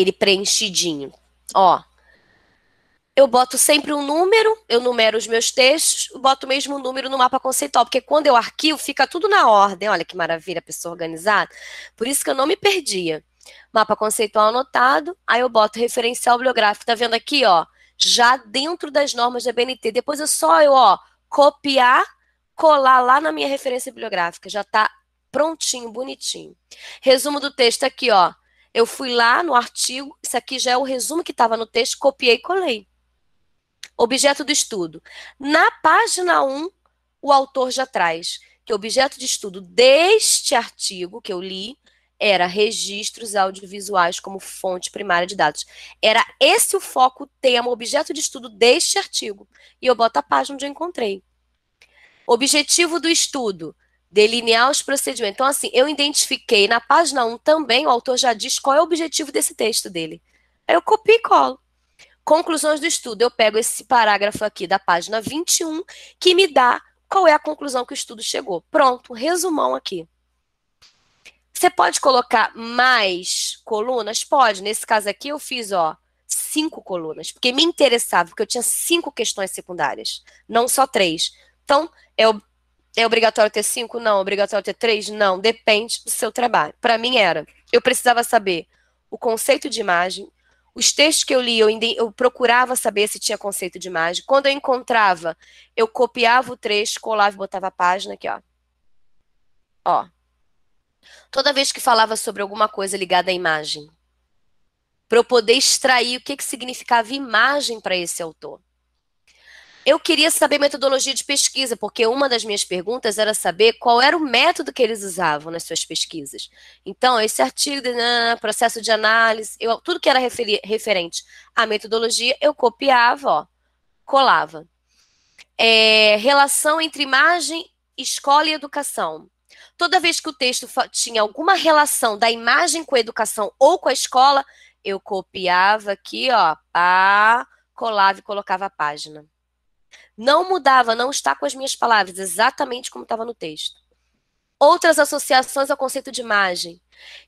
Ele preenchidinho. Ó, eu boto sempre um número, eu numero os meus textos, boto o mesmo número no mapa conceitual, porque quando eu arquivo, fica tudo na ordem. Olha que maravilha, pessoa organizada. Por isso que eu não me perdia. Mapa conceitual anotado, aí eu boto referencial bibliográfico. Tá vendo aqui, ó? Já dentro das normas da BNT. Depois é só eu, ó, copiar, colar lá na minha referência bibliográfica. Já tá prontinho, bonitinho. Resumo do texto aqui, ó. Eu fui lá no artigo, isso aqui já é o resumo que estava no texto, copiei e colei. Objeto do estudo. Na página 1, o autor já traz que o objeto de estudo deste artigo que eu li era registros audiovisuais como fonte primária de dados. Era esse o foco, o tema, o objeto de estudo deste artigo. E eu boto a página onde eu encontrei. Objetivo do estudo delinear os procedimentos. Então, assim, eu identifiquei na página 1 também, o autor já diz qual é o objetivo desse texto dele. Aí eu copio e colo. Conclusões do estudo. Eu pego esse parágrafo aqui da página 21, que me dá qual é a conclusão que o estudo chegou. Pronto, resumão aqui. Você pode colocar mais colunas? Pode. Nesse caso aqui, eu fiz, ó, cinco colunas, porque me interessava, porque eu tinha cinco questões secundárias, não só três. Então, é é obrigatório ter cinco? Não. Obrigatório ter três? Não. Depende do seu trabalho. Para mim era. Eu precisava saber o conceito de imagem. Os textos que eu li, eu, eu, procurava saber se tinha conceito de imagem. Quando eu encontrava, eu copiava o trecho, colava e botava a página aqui, ó. Ó. Toda vez que falava sobre alguma coisa ligada à imagem, para eu poder extrair o que, que significava imagem para esse autor. Eu queria saber metodologia de pesquisa, porque uma das minhas perguntas era saber qual era o método que eles usavam nas suas pesquisas. Então, esse artigo, né, processo de análise, eu, tudo que era referi, referente à metodologia, eu copiava, ó, colava. É, relação entre imagem, escola e educação. Toda vez que o texto tinha alguma relação da imagem com a educação ou com a escola, eu copiava aqui, ó, pá, colava e colocava a página. Não mudava, não está com as minhas palavras, exatamente como estava no texto. Outras associações ao conceito de imagem.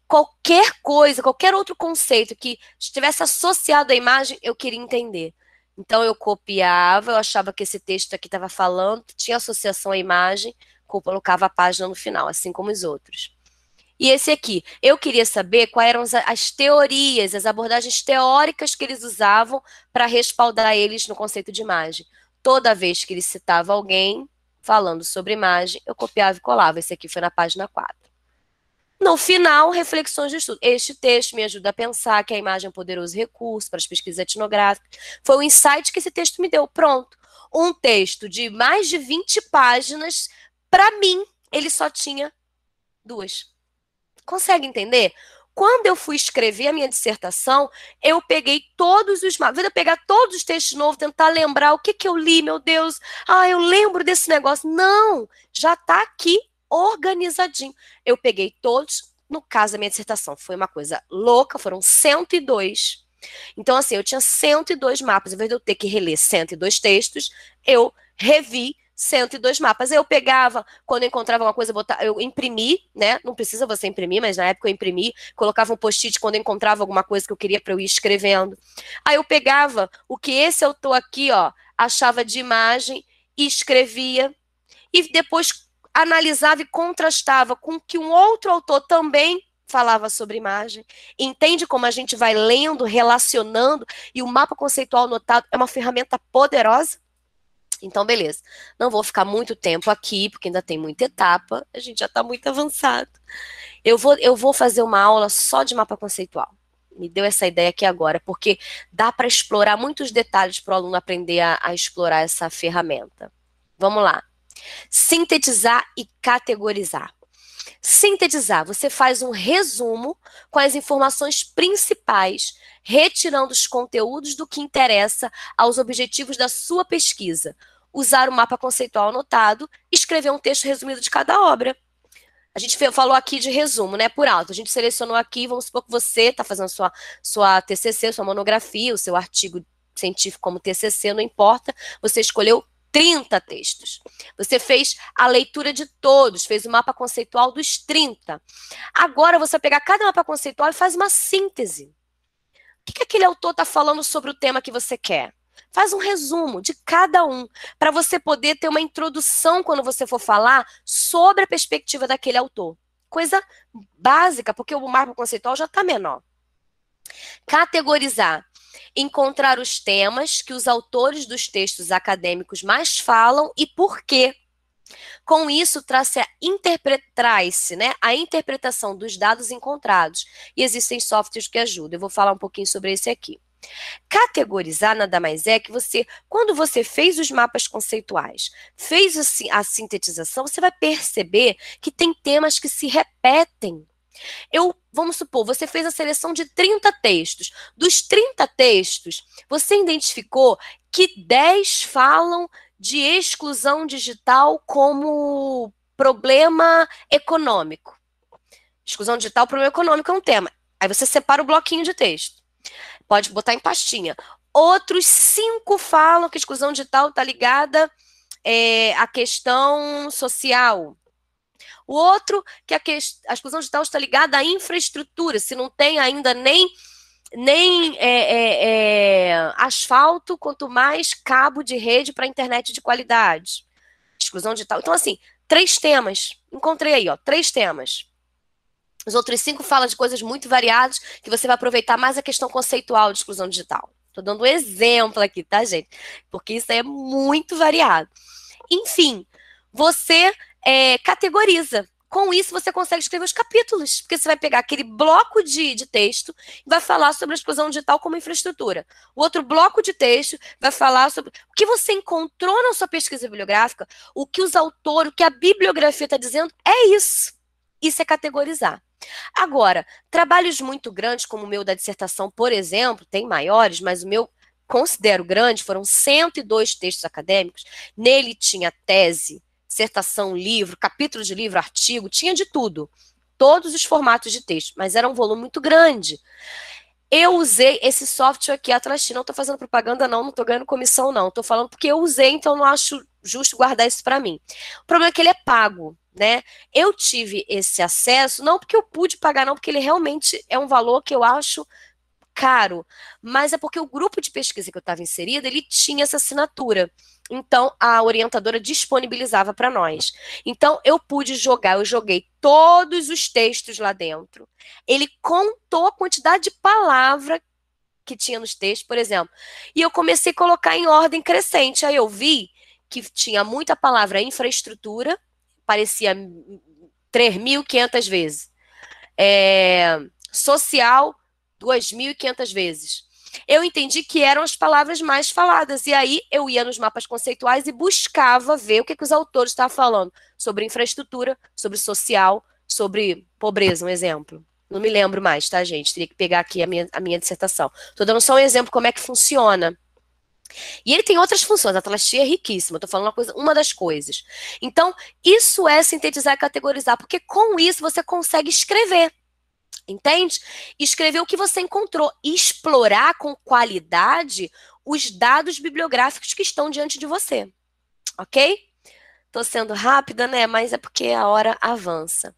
Qualquer coisa, qualquer outro conceito que estivesse associado à imagem, eu queria entender. Então eu copiava, eu achava que esse texto aqui estava falando, tinha associação à imagem, colocava a página no final, assim como os outros. E esse aqui, eu queria saber quais eram as, as teorias, as abordagens teóricas que eles usavam para respaldar eles no conceito de imagem. Toda vez que ele citava alguém falando sobre imagem, eu copiava e colava. Esse aqui foi na página 4. No final, reflexões de estudo. Este texto me ajuda a pensar que a imagem é um poderoso recurso para as pesquisas etnográficas. Foi o insight que esse texto me deu. Pronto. Um texto de mais de 20 páginas, para mim, ele só tinha duas. Consegue entender? Quando eu fui escrever a minha dissertação, eu peguei todos os mapas, eu pegar todos os textos novos, tentar lembrar o que, que eu li, meu Deus. Ah, eu lembro desse negócio. Não, já está aqui organizadinho. Eu peguei todos, no caso da minha dissertação, foi uma coisa louca, foram 102. Então, assim, eu tinha 102 mapas. Ao invés de eu ter que reler 102 textos, eu revi 102 mapas. Eu pegava, quando eu encontrava uma coisa, eu imprimi, né? Não precisa você imprimir, mas na época eu imprimi, colocava um post-it quando eu encontrava alguma coisa que eu queria para eu ir escrevendo. Aí eu pegava o que esse autor aqui, ó, achava de imagem e escrevia. E depois analisava e contrastava com o que um outro autor também falava sobre imagem. Entende como a gente vai lendo, relacionando, e o mapa conceitual notado é uma ferramenta poderosa? Então, beleza. Não vou ficar muito tempo aqui, porque ainda tem muita etapa, a gente já está muito avançado. Eu vou, eu vou fazer uma aula só de mapa conceitual. Me deu essa ideia aqui agora, porque dá para explorar muitos detalhes para o aluno aprender a, a explorar essa ferramenta. Vamos lá. Sintetizar e categorizar. Sintetizar, você faz um resumo com as informações principais, retirando os conteúdos do que interessa aos objetivos da sua pesquisa. Usar o mapa conceitual anotado, escrever um texto resumido de cada obra. A gente falou aqui de resumo, né, por alto. A gente selecionou aqui, vamos supor que você está fazendo sua, sua TCC, sua monografia, o seu artigo científico como TCC, não importa. Você escolheu 30 textos. Você fez a leitura de todos, fez o mapa conceitual dos 30. Agora você vai pegar cada mapa conceitual e faz uma síntese. O que, que aquele autor está falando sobre o tema que você quer? Faz um resumo de cada um, para você poder ter uma introdução quando você for falar sobre a perspectiva daquele autor. Coisa básica, porque o mapa conceitual já está menor. Categorizar encontrar os temas que os autores dos textos acadêmicos mais falam e por quê. Com isso, traz-se né, a interpretação dos dados encontrados. E existem softwares que ajudam. Eu vou falar um pouquinho sobre esse aqui. Categorizar nada mais é que você, quando você fez os mapas conceituais, fez a sintetização, você vai perceber que tem temas que se repetem eu, vamos supor, você fez a seleção de 30 textos. Dos 30 textos, você identificou que 10 falam de exclusão digital como problema econômico. Exclusão digital, problema econômico é um tema. Aí você separa o bloquinho de texto. Pode botar em pastinha. Outros cinco falam que exclusão digital está ligada é, à questão social. O outro, que a, que a exclusão digital está ligada à infraestrutura, se não tem ainda nem, nem é, é, é, asfalto, quanto mais cabo de rede para internet de qualidade. Exclusão digital. Então, assim, três temas. Encontrei aí, ó, três temas. Os outros cinco falam de coisas muito variadas, que você vai aproveitar mais a questão conceitual de exclusão digital. Estou dando um exemplo aqui, tá, gente? Porque isso é muito variado. Enfim, você é, categoriza. Com isso, você consegue escrever os capítulos, porque você vai pegar aquele bloco de, de texto e vai falar sobre a exclusão digital como infraestrutura. O outro bloco de texto vai falar sobre o que você encontrou na sua pesquisa bibliográfica, o que os autores, o que a bibliografia está dizendo, é isso. Isso é categorizar. Agora, trabalhos muito grandes, como o meu da dissertação, por exemplo, tem maiores, mas o meu considero grande, foram 102 textos acadêmicos. Nele tinha tese, dissertação, livro, capítulo de livro, artigo, tinha de tudo. Todos os formatos de texto, mas era um volume muito grande. Eu usei esse software aqui, Atlas Não estou fazendo propaganda, não, não estou ganhando comissão, não. Estou falando porque eu usei, então não acho justo guardar isso para mim. O problema é que ele é pago, né? Eu tive esse acesso, não porque eu pude pagar, não, porque ele realmente é um valor que eu acho caro, mas é porque o grupo de pesquisa que eu estava inserida, ele tinha essa assinatura. Então, a orientadora disponibilizava para nós. Então, eu pude jogar, eu joguei todos os textos lá dentro. Ele contou a quantidade de palavra que tinha nos textos, por exemplo. E eu comecei a colocar em ordem crescente. Aí eu vi que tinha muita palavra infraestrutura, parecia 3.500 vezes. É, social, 2.500 vezes. Eu entendi que eram as palavras mais faladas. E aí eu ia nos mapas conceituais e buscava ver o que, que os autores estavam falando sobre infraestrutura, sobre social, sobre pobreza, um exemplo. Não me lembro mais, tá, gente? Teria que pegar aqui a minha, a minha dissertação. Estou dando só um exemplo como é que funciona. E ele tem outras funções, a talastia é riquíssima, estou falando uma, coisa, uma das coisas. Então, isso é sintetizar e categorizar, porque com isso você consegue escrever Entende? Escrever o que você encontrou, explorar com qualidade os dados bibliográficos que estão diante de você. Ok? Estou sendo rápida, né? Mas é porque a hora avança.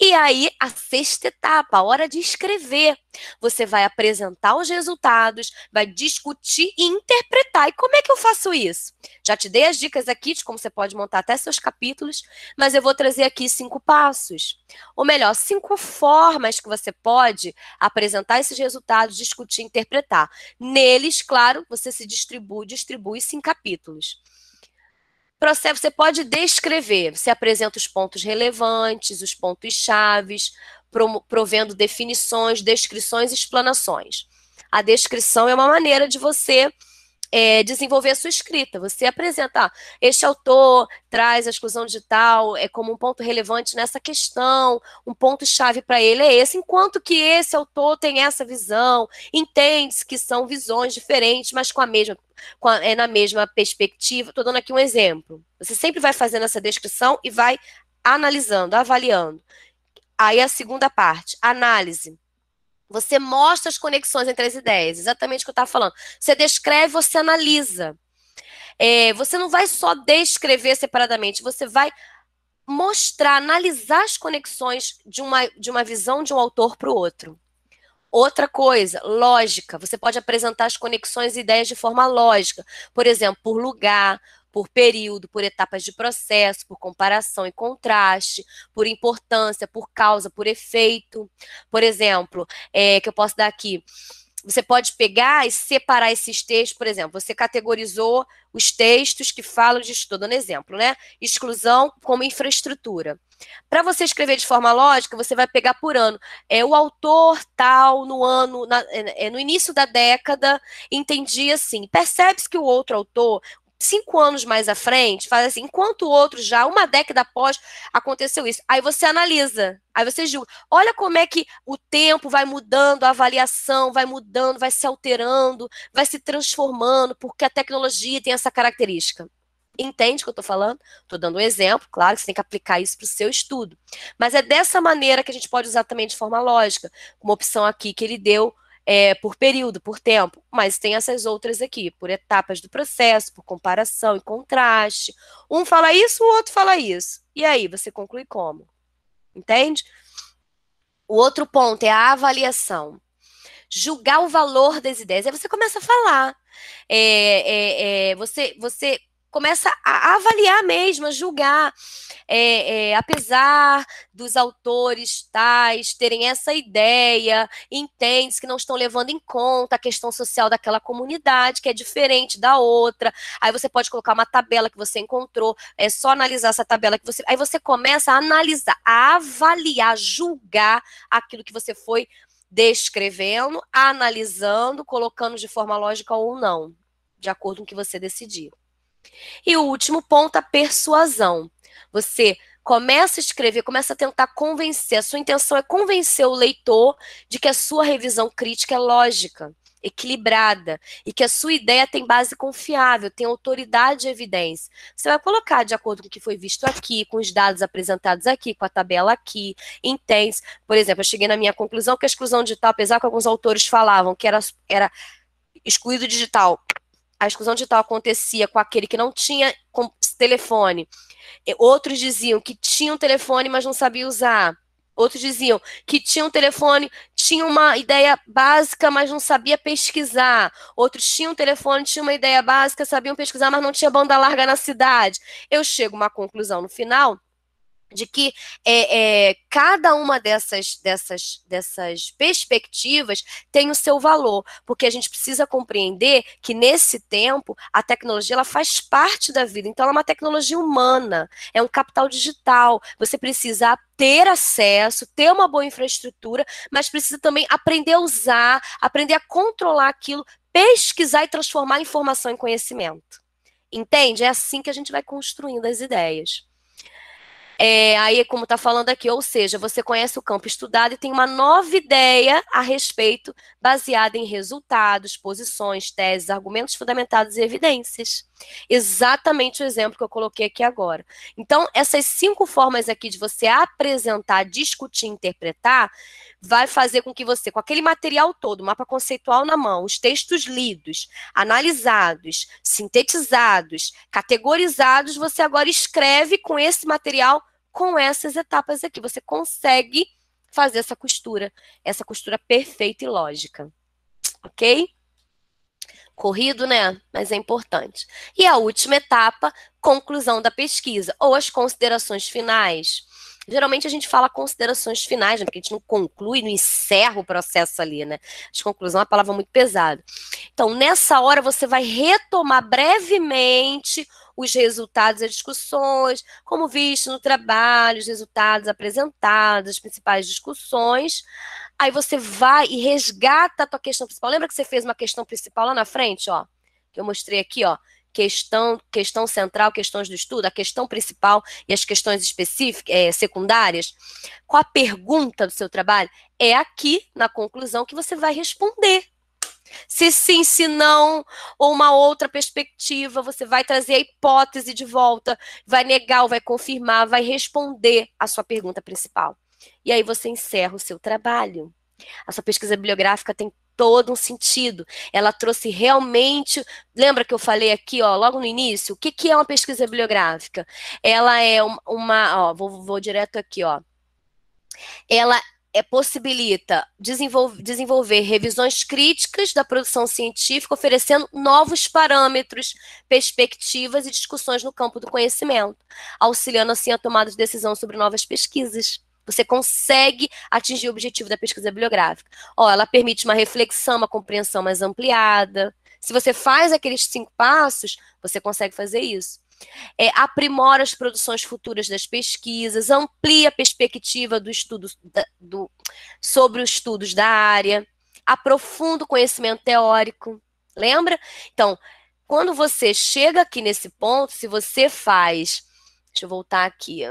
E aí, a sexta etapa, a hora de escrever. Você vai apresentar os resultados, vai discutir e interpretar. E como é que eu faço isso? Já te dei as dicas aqui de como você pode montar até seus capítulos, mas eu vou trazer aqui cinco passos. Ou melhor, cinco formas que você pode apresentar esses resultados, discutir e interpretar. Neles, claro, você se distribui, distribui-se em capítulos processo, você pode descrever, você apresenta os pontos relevantes, os pontos chaves, provendo definições, descrições e explanações. A descrição é uma maneira de você é, desenvolver a sua escrita. Você apresenta, ah, este autor traz a exclusão digital é como um ponto relevante nessa questão, um ponto-chave para ele é esse, enquanto que esse autor tem essa visão, entende que são visões diferentes, mas com a mesma, com a, é na mesma perspectiva. Estou dando aqui um exemplo. Você sempre vai fazendo essa descrição e vai analisando, avaliando. Aí a segunda parte, análise. Você mostra as conexões entre as ideias, exatamente o que eu estava falando. Você descreve, você analisa. É, você não vai só descrever separadamente, você vai mostrar, analisar as conexões de uma, de uma visão de um autor para o outro. Outra coisa, lógica. Você pode apresentar as conexões e ideias de forma lógica. Por exemplo, por lugar, por período, por etapas de processo, por comparação e contraste, por importância, por causa, por efeito. Por exemplo, é, que eu posso dar aqui. Você pode pegar e separar esses textos, por exemplo, você categorizou os textos que falam de, estou dando exemplo, né? Exclusão como infraestrutura. Para você escrever de forma lógica, você vai pegar por ano. É o autor tal no ano, na, é, no início da década, entendia assim. Percebe-se que o outro autor, cinco anos mais à frente, faz assim, enquanto o outro já, uma década após, aconteceu isso. Aí você analisa, aí você julga. Olha como é que o tempo vai mudando, a avaliação vai mudando, vai se alterando, vai se transformando, porque a tecnologia tem essa característica. Entende o que eu estou falando? Estou dando um exemplo, claro que você tem que aplicar isso para o seu estudo. Mas é dessa maneira que a gente pode usar também de forma lógica, uma opção aqui que ele deu é, por período, por tempo, mas tem essas outras aqui, por etapas do processo, por comparação e contraste. Um fala isso, o outro fala isso. E aí, você conclui como? Entende? O outro ponto é a avaliação. Julgar o valor das ideias. Aí você começa a falar. É, é, é, você, você começa a avaliar mesmo, a julgar. É, é, apesar dos autores tais terem essa ideia, entende que não estão levando em conta a questão social daquela comunidade, que é diferente da outra. Aí você pode colocar uma tabela que você encontrou, é só analisar essa tabela que você. Aí você começa a analisar, a avaliar, julgar aquilo que você foi descrevendo, analisando, colocando de forma lógica ou não, de acordo com o que você decidiu. E o último ponto, a persuasão. Você começa a escrever, começa a tentar convencer. A sua intenção é convencer o leitor de que a sua revisão crítica é lógica, equilibrada e que a sua ideia tem base confiável, tem autoridade e evidência. Você vai colocar de acordo com o que foi visto aqui, com os dados apresentados aqui, com a tabela aqui, entende? Por exemplo, eu cheguei na minha conclusão que a exclusão digital, apesar que alguns autores falavam que era, era excluído digital a exclusão digital acontecia com aquele que não tinha telefone. Outros diziam que tinham telefone, mas não sabia usar. Outros diziam que tinham um telefone, tinha uma ideia básica, mas não sabia pesquisar. Outros tinham um telefone, tinham uma ideia básica, sabiam pesquisar, mas não tinha banda larga na cidade. Eu chego a uma conclusão no final de que é, é, cada uma dessas, dessas, dessas perspectivas tem o seu valor, porque a gente precisa compreender que nesse tempo a tecnologia ela faz parte da vida, então ela é uma tecnologia humana, é um capital digital. Você precisa ter acesso, ter uma boa infraestrutura, mas precisa também aprender a usar, aprender a controlar aquilo, pesquisar e transformar a informação em conhecimento. Entende? É assim que a gente vai construindo as ideias. É, aí, como está falando aqui, ou seja, você conhece o campo estudado e tem uma nova ideia a respeito, baseada em resultados, posições, teses, argumentos fundamentados e evidências. Exatamente o exemplo que eu coloquei aqui agora. Então, essas cinco formas aqui de você apresentar, discutir, interpretar, vai fazer com que você, com aquele material todo, mapa conceitual na mão, os textos lidos, analisados, sintetizados, categorizados, você agora escreve com esse material, com essas etapas aqui. Você consegue fazer essa costura, essa costura perfeita e lógica. Ok? Corrido, né? Mas é importante. E a última etapa, conclusão da pesquisa, ou as considerações finais. Geralmente a gente fala considerações finais, né? porque a gente não conclui, não encerra o processo ali, né? As conclusões é uma palavra muito pesada. Então, nessa hora, você vai retomar brevemente os resultados das discussões, como visto no trabalho, os resultados apresentados, as principais discussões. Aí você vai e resgata a tua questão principal. Lembra que você fez uma questão principal lá na frente, ó? Que eu mostrei aqui, ó questão, questão central, questões do estudo, a questão principal e as questões específicas, é, secundárias, qual a pergunta do seu trabalho? É aqui, na conclusão, que você vai responder. Se sim, se não, ou uma outra perspectiva, você vai trazer a hipótese de volta, vai negar vai confirmar, vai responder a sua pergunta principal. E aí você encerra o seu trabalho. A sua pesquisa bibliográfica tem todo um sentido. Ela trouxe realmente. Lembra que eu falei aqui, ó, logo no início, o que, que é uma pesquisa bibliográfica? Ela é uma. Ó, vou, vou direto aqui, ó. Ela é, possibilita desenvolver, desenvolver revisões críticas da produção científica, oferecendo novos parâmetros, perspectivas e discussões no campo do conhecimento, auxiliando assim a tomada de decisão sobre novas pesquisas. Você consegue atingir o objetivo da pesquisa bibliográfica. Ó, ela permite uma reflexão, uma compreensão mais ampliada. Se você faz aqueles cinco passos, você consegue fazer isso. É, aprimora as produções futuras das pesquisas, amplia a perspectiva do estudo da, do, sobre os estudos da área, aprofunda o conhecimento teórico. Lembra? Então, quando você chega aqui nesse ponto, se você faz. Deixa eu voltar aqui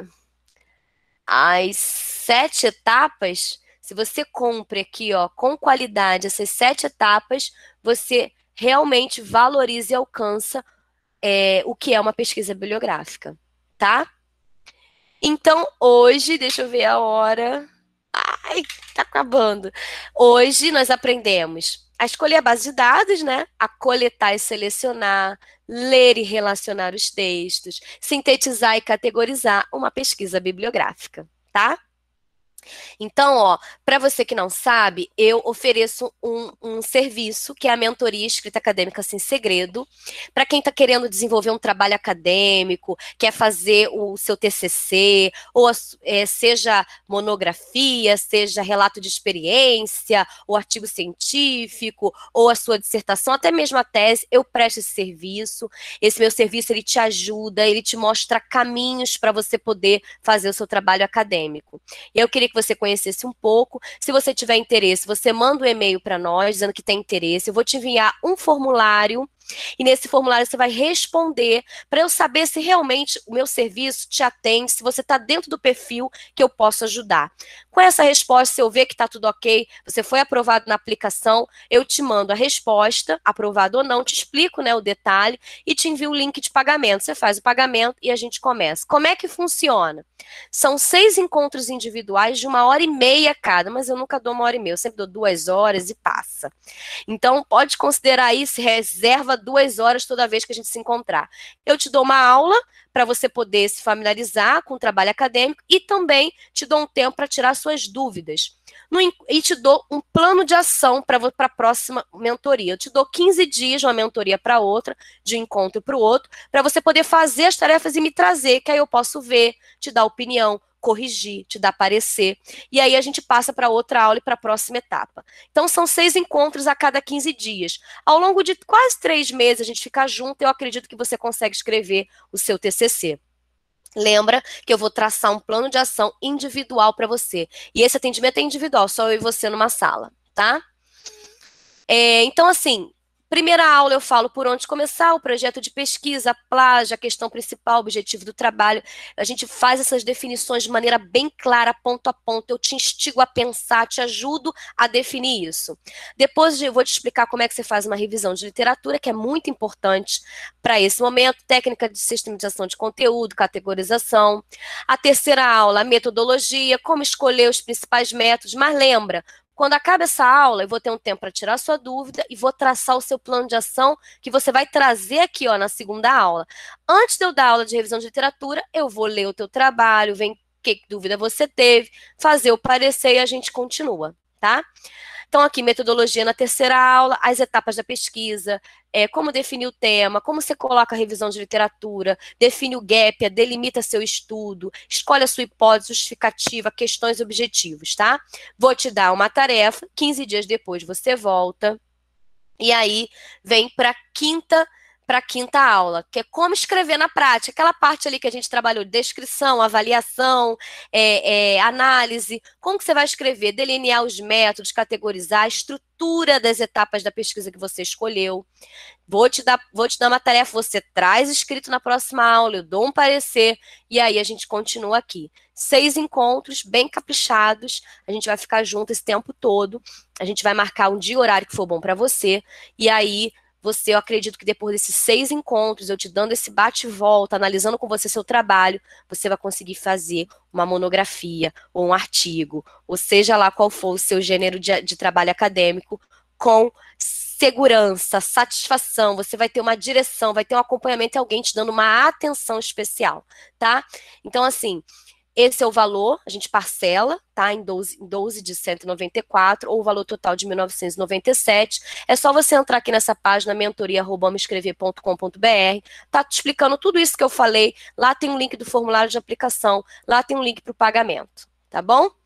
as sete etapas, se você cumpre aqui, ó, com qualidade essas sete etapas, você realmente valoriza e alcança é, o que é uma pesquisa bibliográfica, tá? Então, hoje, deixa eu ver a hora. Ai, tá acabando. Hoje nós aprendemos a escolher a base de dados, né? A coletar e selecionar, ler e relacionar os textos, sintetizar e categorizar uma pesquisa bibliográfica, tá? Então, ó, para você que não sabe, eu ofereço um, um, serviço que é a mentoria escrita acadêmica sem segredo. Para quem está querendo desenvolver um trabalho acadêmico, quer fazer o seu TCC, ou é, seja monografia, seja relato de experiência, ou artigo científico, ou a sua dissertação, até mesmo a tese, eu presto esse serviço. Esse meu serviço ele te ajuda, ele te mostra caminhos para você poder fazer o seu trabalho acadêmico. E eu queria que você conhecesse um pouco. Se você tiver interesse, você manda um e-mail para nós dizendo que tem interesse. Eu vou te enviar um formulário e nesse formulário você vai responder para eu saber se realmente o meu serviço te atende, se você está dentro do perfil que eu posso ajudar. Com essa resposta, se eu ver que está tudo ok, você foi aprovado na aplicação, eu te mando a resposta, aprovado ou não, te explico né, o detalhe e te envio o link de pagamento. Você faz o pagamento e a gente começa. Como é que funciona? São seis encontros individuais de uma hora e meia cada, mas eu nunca dou uma hora e meia, eu sempre dou duas horas e passa. Então, pode considerar se reserva duas horas toda vez que a gente se encontrar. Eu te dou uma aula para você poder se familiarizar com o trabalho acadêmico e também te dou um tempo para tirar suas dúvidas. No, e te dou um plano de ação para a próxima mentoria. Eu te dou 15 dias de uma mentoria para outra, de um encontro para o outro, para você poder fazer as tarefas e me trazer, que aí eu posso ver, te dar opinião, corrigir, te dar parecer. E aí a gente passa para outra aula e para a próxima etapa. Então são seis encontros a cada 15 dias. Ao longo de quase três meses a gente fica junto, eu acredito que você consegue escrever o seu TCC. Lembra que eu vou traçar um plano de ação individual para você. E esse atendimento é individual, só eu e você numa sala, tá? É, então, assim, Primeira aula eu falo por onde começar, o projeto de pesquisa, a plágio, a questão principal, o objetivo do trabalho. A gente faz essas definições de maneira bem clara, ponto a ponto. Eu te instigo a pensar, te ajudo a definir isso. Depois eu vou te explicar como é que você faz uma revisão de literatura, que é muito importante para esse momento, técnica de sistematização de conteúdo, categorização. A terceira aula, metodologia, como escolher os principais métodos, mas lembra, quando acaba essa aula, eu vou ter um tempo para tirar sua dúvida e vou traçar o seu plano de ação que você vai trazer aqui ó, na segunda aula. Antes de eu dar aula de revisão de literatura, eu vou ler o teu trabalho, ver que dúvida você teve, fazer o parecer e a gente continua, tá? Então, aqui, metodologia na terceira aula, as etapas da pesquisa, é, como definir o tema, como você coloca a revisão de literatura, define o gap, delimita seu estudo, escolhe a sua hipótese justificativa, questões e objetivos, tá? Vou te dar uma tarefa, 15 dias depois você volta, e aí vem para a quinta para a quinta aula, que é como escrever na prática, aquela parte ali que a gente trabalhou, descrição, avaliação, é, é, análise, como que você vai escrever, delinear os métodos, categorizar, a estrutura das etapas da pesquisa que você escolheu. Vou te dar, vou te dar uma tarefa, você traz escrito na próxima aula, eu dou um parecer, e aí a gente continua aqui. Seis encontros bem caprichados, a gente vai ficar junto esse tempo todo, a gente vai marcar um dia e horário que for bom para você, e aí você, eu acredito que depois desses seis encontros, eu te dando esse bate-volta, analisando com você seu trabalho, você vai conseguir fazer uma monografia ou um artigo, ou seja lá qual for o seu gênero de, de trabalho acadêmico, com segurança, satisfação, você vai ter uma direção, vai ter um acompanhamento e alguém te dando uma atenção especial, tá? Então, assim, esse é o valor, a gente parcela, tá? Em 12, em 12 de 194, ou o valor total de 1997. É só você entrar aqui nessa página, mentoria.escrever.com.br, tá explicando tudo isso que eu falei. Lá tem um link do formulário de aplicação, lá tem um link para o pagamento, tá bom?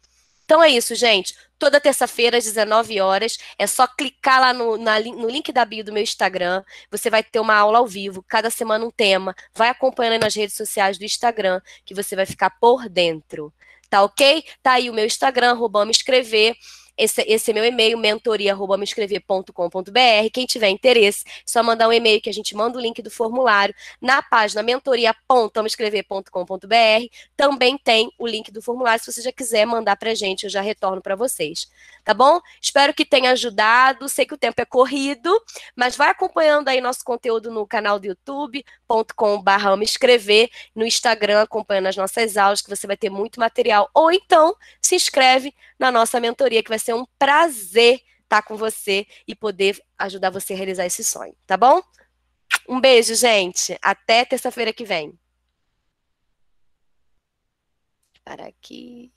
Então é isso, gente. Toda terça-feira, às 19 horas, é só clicar lá no, na, no link da bio do meu Instagram. Você vai ter uma aula ao vivo, cada semana um tema. Vai acompanhando nas redes sociais do Instagram, que você vai ficar por dentro. Tá ok? Tá aí o meu Instagram, arroba me escrever. Esse, esse é meu e-mail, mentoria.meescrever.com.br. Quem tiver interesse, só mandar um e-mail que a gente manda o link do formulário. Na página mentoria.meescrever.com.br também tem o link do formulário. Se você já quiser mandar para gente, eu já retorno para vocês. Tá bom? Espero que tenha ajudado. Sei que o tempo é corrido, mas vai acompanhando aí nosso conteúdo no canal do youtube.com.br me escrever, no Instagram, acompanhando as nossas aulas, que você vai ter muito material. Ou então, se inscreve na nossa mentoria, que vai ser um prazer estar com você e poder ajudar você a realizar esse sonho, tá bom? Um beijo, gente. Até terça-feira que vem. Para aqui.